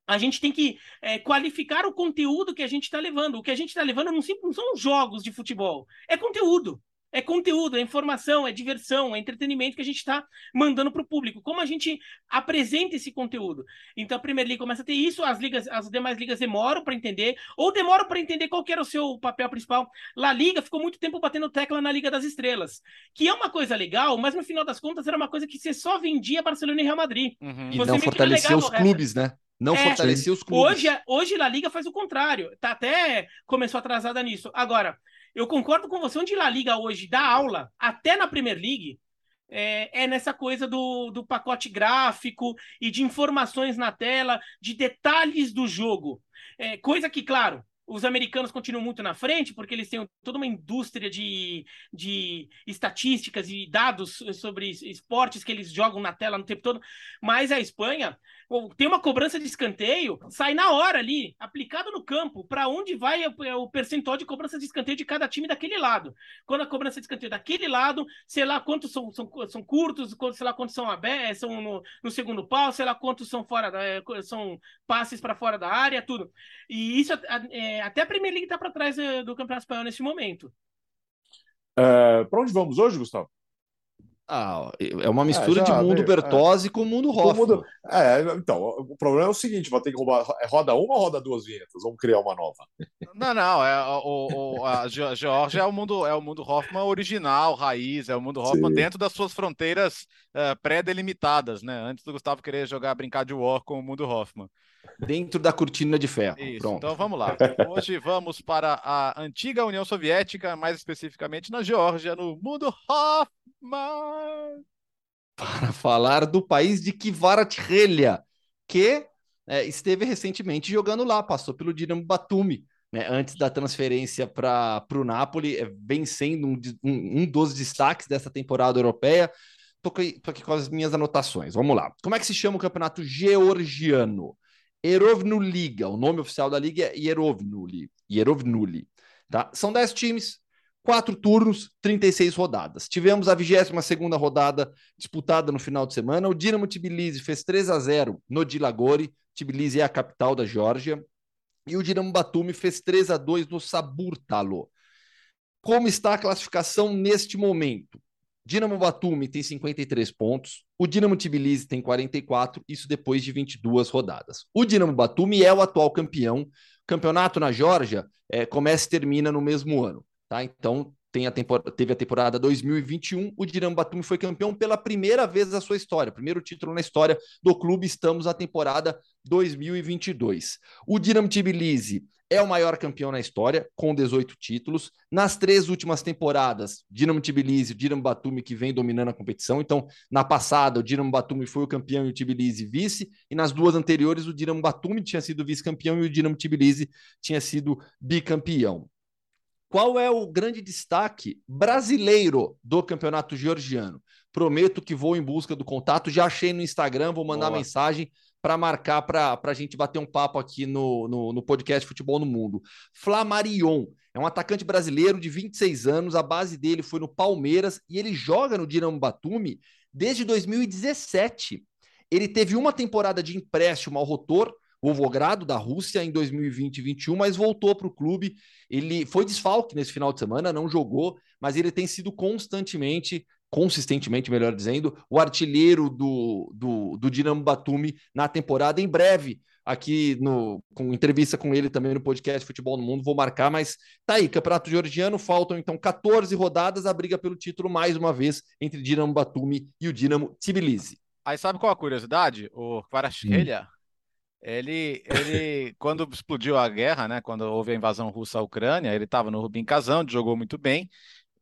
A gente tem que é, qualificar o conteúdo que a gente está levando. O que a gente está levando não, não são jogos de futebol, é conteúdo é conteúdo, é informação, é diversão, é entretenimento que a gente está mandando para o público. Como a gente apresenta esse conteúdo? Então a Premier League começa a ter isso, as ligas, as demais ligas demoram para entender, ou demoram para entender qual era o seu papel principal. La Liga ficou muito tempo batendo tecla na Liga das Estrelas, que é uma coisa legal, mas no final das contas era uma coisa que você só vendia Barcelona e Real Madrid. Uhum. E não fortalecia os clubes, né? Não é, fortalecia os clubes. Hoje, hoje La Liga faz o contrário. Tá até começou atrasada nisso. Agora, eu concordo com você, onde La Liga hoje dá aula, até na Premier League, é, é, nessa coisa do, do pacote gráfico e de informações na tela, de detalhes do jogo. É, coisa que, claro, os americanos continuam muito na frente, porque eles têm toda uma indústria de, de estatísticas e dados sobre esportes que eles jogam na tela no tempo todo. Mas a Espanha tem uma cobrança de escanteio, sai na hora ali, aplicado no campo, para onde vai o percentual de cobrança de escanteio de cada time daquele lado. Quando a cobrança de escanteio daquele lado, sei lá quantos são, são, são curtos, sei lá quantos são abertos, são no, no segundo pau, sei lá quantos são fora da, são passes para fora da área, tudo. E isso é, até a Premier League está para trás é, do Campeonato Espanhol nesse momento. É, para onde vamos hoje, Gustavo? Ah, é uma mistura é, de mundo veio, Bertozzi é. com mundo Hoffman. Mundo, é, então, o problema é o seguinte: vai ter que roubar. É roda uma ou roda duas vinhetas? Vamos criar uma nova. Não, não. É, o, o, a Georgia é o mundo, é o mundo Hoffman original, raiz, é o mundo Hoffman Sim. dentro das suas fronteiras uh, pré-delimitadas, né? Antes do Gustavo querer jogar, brincar de War com o mundo Hoffman. Dentro da cortina de ferro. Isso, Pronto. Então vamos lá. Hoje vamos para a antiga União Soviética, mais especificamente na Geórgia, no mundo Hoffman. Para falar do país de Kvaratskhelia, que é, esteve recentemente jogando lá, passou pelo Dinamo Batumi. Né, antes da transferência para o Napoli, é, vem sendo um, um, um dos destaques dessa temporada europeia. Estou aqui, aqui com as minhas anotações. Vamos lá. Como é que se chama o campeonato georgiano? Erovnu Liga. O nome oficial da liga é Erovnuli. Tá? São 10 times, quatro turnos, 36 rodadas. Tivemos a 22 rodada disputada no final de semana. O Dinamo Tbilisi fez 3 a 0 no Dilagori. Tbilisi é a capital da Geórgia. E o Dinamo Batumi fez 3 a 2 no Saburtalo. Como está a classificação neste momento? Dinamo Batumi tem 53 pontos, o Dinamo Tbilisi tem 44, isso depois de 22 rodadas. O Dinamo Batumi é o atual campeão. Campeonato na Geórgia é, começa e termina no mesmo ano, tá? Então tem a teve a temporada 2021, o Dinamo Batumi foi campeão pela primeira vez na sua história, primeiro título na história do clube. Estamos na temporada 2022. O Dinamo Tbilisi é o maior campeão na história, com 18 títulos. Nas três últimas temporadas, Dinamo Tbilisi e o Dinamo Batumi que vem dominando a competição. Então, na passada, o Dinamo Batumi foi o campeão e o Tbilisi vice. E nas duas anteriores, o Dinamo Batumi tinha sido vice-campeão e o Dinamo Tbilisi tinha sido bicampeão. Qual é o grande destaque brasileiro do campeonato georgiano? Prometo que vou em busca do contato. Já achei no Instagram, vou mandar Boa. mensagem para marcar para a gente bater um papo aqui no, no, no, podcast Futebol no Mundo. Flamarion é um atacante brasileiro de 26 anos, a base dele foi no Palmeiras e ele joga no Dinamo Batumi desde 2017. Ele teve uma temporada de empréstimo ao Rotor, o Volgogrado da Rússia em 2020 e 2021, mas voltou para o clube. Ele foi desfalque nesse final de semana, não jogou, mas ele tem sido constantemente consistentemente, melhor dizendo, o artilheiro do, do, do Dinamo Batumi na temporada. Em breve, aqui no, com entrevista com ele também no podcast Futebol no Mundo, vou marcar, mas tá aí, Campeonato Georgiano, faltam então 14 rodadas, a briga pelo título mais uma vez entre Dinamo Batumi e o Dinamo Tbilisi. Aí sabe qual a curiosidade? O Kvarashkelia, hum. ele, ele quando explodiu a guerra, né, quando houve a invasão russa à Ucrânia, ele estava no Rubin Kazan, jogou muito bem,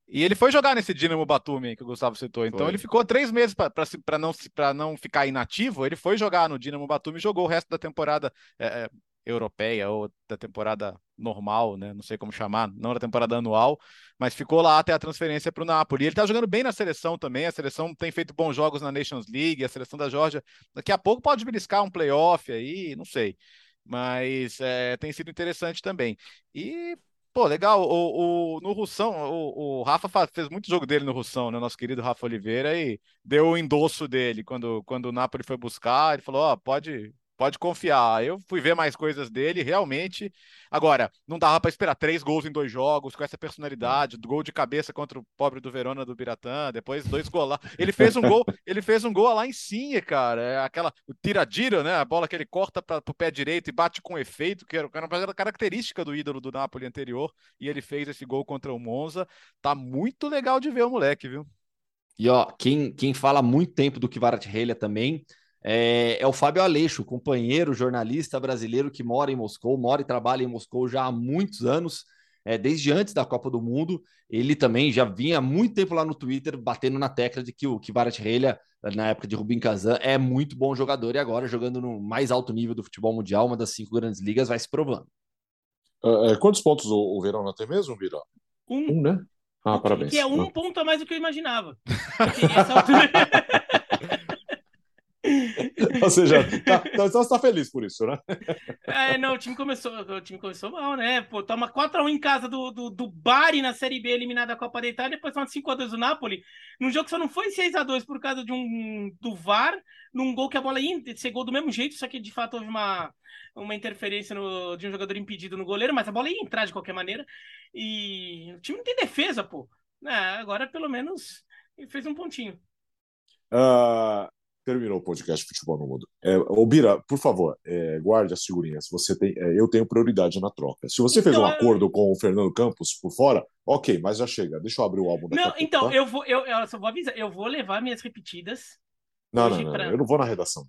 e ele foi jogar nesse Dinamo Batumi que o Gustavo citou. Então foi. ele ficou três meses para não, não ficar inativo. Ele foi jogar no Dinamo Batumi e jogou o resto da temporada é, é, europeia ou da temporada normal, né? Não sei como chamar, não da temporada anual, mas ficou lá até a transferência para o Napoli. Ele tá jogando bem na seleção também. A seleção tem feito bons jogos na Nations League. A seleção da Georgia daqui a pouco pode beliscar um playoff aí, não sei mas é, tem sido interessante também. E Pô, legal. O, o, no Russão, o, o Rafa fez muito jogo dele no Russão, né? Nosso querido Rafa Oliveira, e deu o endosso dele quando, quando o Napoli foi buscar. Ele falou: Ó, oh, pode, pode confiar. Eu fui ver mais coisas dele, realmente. Agora, não dava para esperar três gols em dois jogos, com essa personalidade, gol de cabeça contra o pobre do Verona do Biratã, depois dois gols lá. Ele fez um gol, ele fez um gol lá em Sinha, cara. É aquela o tiradiro, né? A bola que ele corta para o pé direito e bate com efeito, que era uma característica do ídolo do Napoli anterior, e ele fez esse gol contra o Monza. Tá muito legal de ver o moleque, viu? E ó, quem, quem fala muito tempo do Kvaratskhelia também é, é, o Fábio Aleixo, companheiro jornalista brasileiro que mora em Moscou, mora e trabalha em Moscou já há muitos anos, é, desde antes da Copa do Mundo. Ele também já vinha há muito tempo lá no Twitter batendo na tecla de que o Kvaratskhelia, na época de Rubin Kazan, é muito bom jogador e agora jogando no mais alto nível do futebol mundial, uma das cinco grandes ligas, vai se provando. Uh, quantos pontos o, o Verona tem mesmo, Vira? Um. Um, né? Ah, parabéns. Que é um ponto a mais do que eu imaginava. essa altura... Ou seja, tá, então você está feliz por isso, né? É, não, o time começou, o time começou mal, né? Pô, toma 4x1 em casa do, do, do Bari na Série B, eliminada da Copa da Itália, depois toma 5x2 do Napoli, num jogo que só não foi 6x2 por causa de um do VAR, num gol que a bola ia ser gol do mesmo jeito, só que de fato houve uma, uma interferência no, de um jogador impedido no goleiro, mas a bola ia entrar de qualquer maneira. E o time não tem defesa, pô. É, agora pelo menos fez um pontinho. Uh, terminou o podcast Futebol no Mundo. É, Bira, por favor, é, guarde as figurinhas. Você tem, é, eu tenho prioridade na troca. Se você então, fez um então, acordo com o Fernando Campos por fora, ok, mas já chega. Deixa eu abrir o álbum Não, então, tá? eu vou, eu, eu só vou avisar, eu vou levar minhas repetidas. Não, não, não, pra... eu não vou na redação.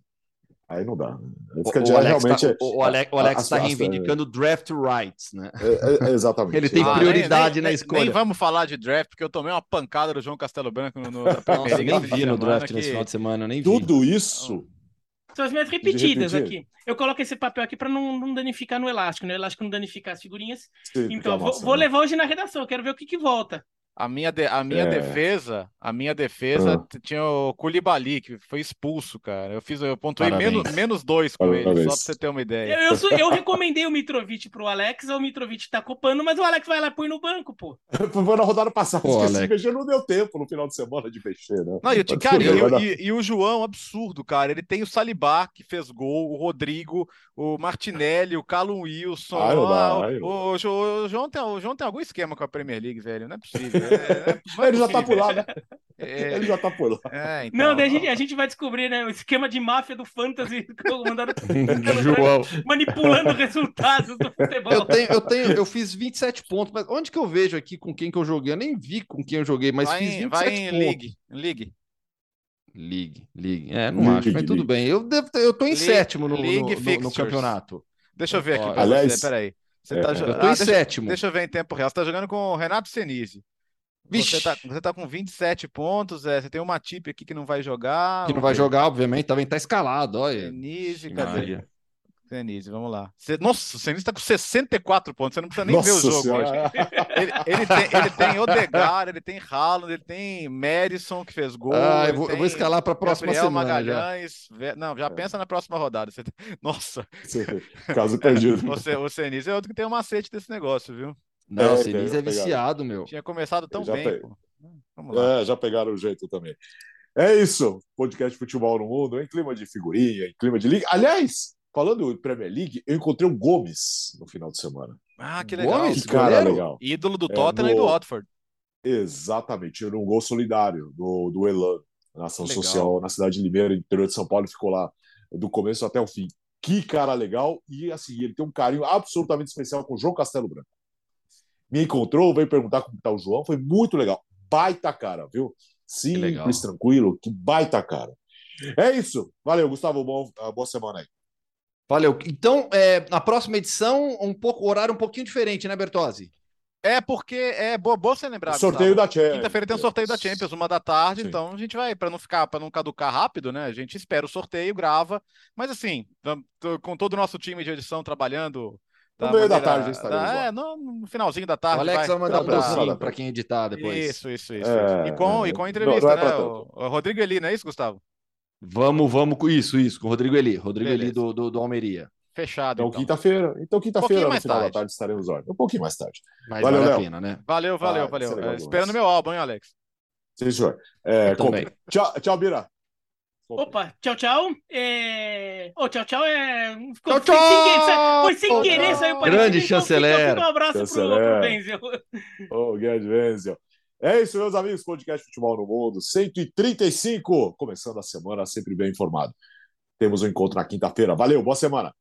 Aí não dá. Fica o, Alex realmente. Tá, o, Alex, o Alex está reivindicando draft rights, né? É, é, exatamente. Ele tem ah, prioridade nem, na escolha. Nem vamos falar de draft, porque eu tomei uma pancada do João Castelo Branco no, no Nossa, nem vi no draft que... nesse final de semana, nem vi. Tudo isso. São as minhas repetidas aqui. Eu coloco esse papel aqui para não, não, danificar no elástico, né? O elástico não danificar as figurinhas. Sim, então, vou, vou, levar hoje na redação. Eu quero ver o que, que volta. A minha, de, a minha é. defesa, a minha defesa ah. tinha o Koulibaly, que foi expulso, cara. Eu fiz, eu pontuei menos, menos dois com Parabéns. ele, só pra você ter uma ideia. Eu, eu, sou, eu recomendei o Mitrovic pro Alex, o Mitrovic tá copando, mas o Alex vai lá e põe no banco, pô. Foi na rodada passada, pô, esqueci, já não deu tempo no final de semana de mexer, né? Não, e, cara, e, e, e, o João, absurdo, cara. Ele tem o Salibá, que fez gol, o Rodrigo, o Martinelli, o Calum Wilson. Ah, ah, o, o, João tem, o João tem algum esquema com a Premier League, velho. Não é possível. É, é ele já tá por lá, né? É... Ele já tá por lá. É, então... Não, daí a gente, a gente vai descobrir, né? O esquema de máfia do fantasy João. manipulando resultados do futebol. Eu tenho, eu tenho, eu fiz 27 pontos, mas onde que eu vejo aqui com quem que eu joguei? Eu nem vi com quem eu joguei, mas vai fiz 27 vai em pontos. League. League. League, League. É, não League, acho, mas tudo bem. Eu, devo, eu tô em League, sétimo no, no, no, no, campeonato. Deixa eu ver aqui. Aliás, você, peraí. Você é, tá, eu tô ah, em deixa, sétimo. Deixa eu ver em tempo real. Você tá jogando com o Renato Senise. Vixe. Você tá, você tá com 27 pontos, é, você tem uma tip aqui que não vai jogar. Que não vai jogar, obviamente, também tá escalado, olha. Senise, cadê? Senise, vamos lá. Nossa, o Senise tá com 64 pontos, você não precisa nem Nossa ver o jogo senhora. hoje. Ele, ele, tem, ele tem Odegar, ele tem Haaland, ele tem Madison que fez gol. Ah, eu vou, eu vou escalar para a próxima Gabriel semana. Magalhães. Já. Não, já é. pensa na próxima rodada. Você... Nossa. Caso perdido. Você, o Senise é outro que tem um macete desse negócio, viu? Não, é, o Senise é viciado, meu. Tinha começado tão bem. Pe... Vamos lá. É, já pegaram o jeito também. É isso. Podcast Futebol no Mundo, em clima de figurinha, em clima de liga. Aliás, falando em Premier League, eu encontrei o Gomes no final de semana. Ah, que legal. Gomes, que cara legal. Ídolo do Tottenham é, no... e do Watford. Exatamente, era um gol solidário do, do Elan, na ação legal. social na cidade de Limeira, interior de São Paulo, ficou lá do começo até o fim. Que cara legal, e assim, ele tem um carinho absolutamente especial com o João Castelo Branco me encontrou, veio perguntar como está o João, foi muito legal. Baita cara, viu? Simples, tranquilo, que baita cara. É isso. Valeu, Gustavo. Bom, ah, boa semana aí. Valeu. Então, é, na próxima edição, um pouco horário um pouquinho diferente, né, Bertozzi? É porque é boa, boa você lembrar. Sorteio Gustavo. da Champions. Quinta-feira tem um sorteio da Champions, uma da tarde, Sim. então a gente vai, para não ficar, para não caducar rápido, né? A gente espera o sorteio, grava. Mas assim, com todo o nosso time de edição trabalhando no meio maneira, da tarde estaremos da, É, no, no, finalzinho da tarde. O Alex vai, vai mandar pra, para quem editar depois. Isso, isso, isso. É, e, com, é, e com entrevista, não, não é né? O, o, Rodrigo Eli, não é isso, Gustavo? Vamos, vamos com isso, isso, com o Rodrigo Eli. Rodrigo Beleza. Eli do, do, do Almeria. Fechado. Então, então. quinta-feira. Então, quinta-feira, um no final tarde. da tarde, estaremos ordem. Um pouquinho mais tarde. Mas valeu, vale a pena, né? Valeu, valeu, ah, valeu. É, esperando meu álbum, hein, Alex? Sim, senhor. É, tchau, tchau, Bira. Opa, tchau, tchau. É... Oh, tchau, tchau é. Ficou... Tchau, tchau! Foi sem querer, saiu para Grande chanceler. Um abraço chanceler. pro, Benzel. Ô, oh, grande Benzel. É isso, meus amigos. Podcast Futebol no Mundo 135. Começando a semana, sempre bem informado. Temos um encontro na quinta-feira. Valeu, boa semana.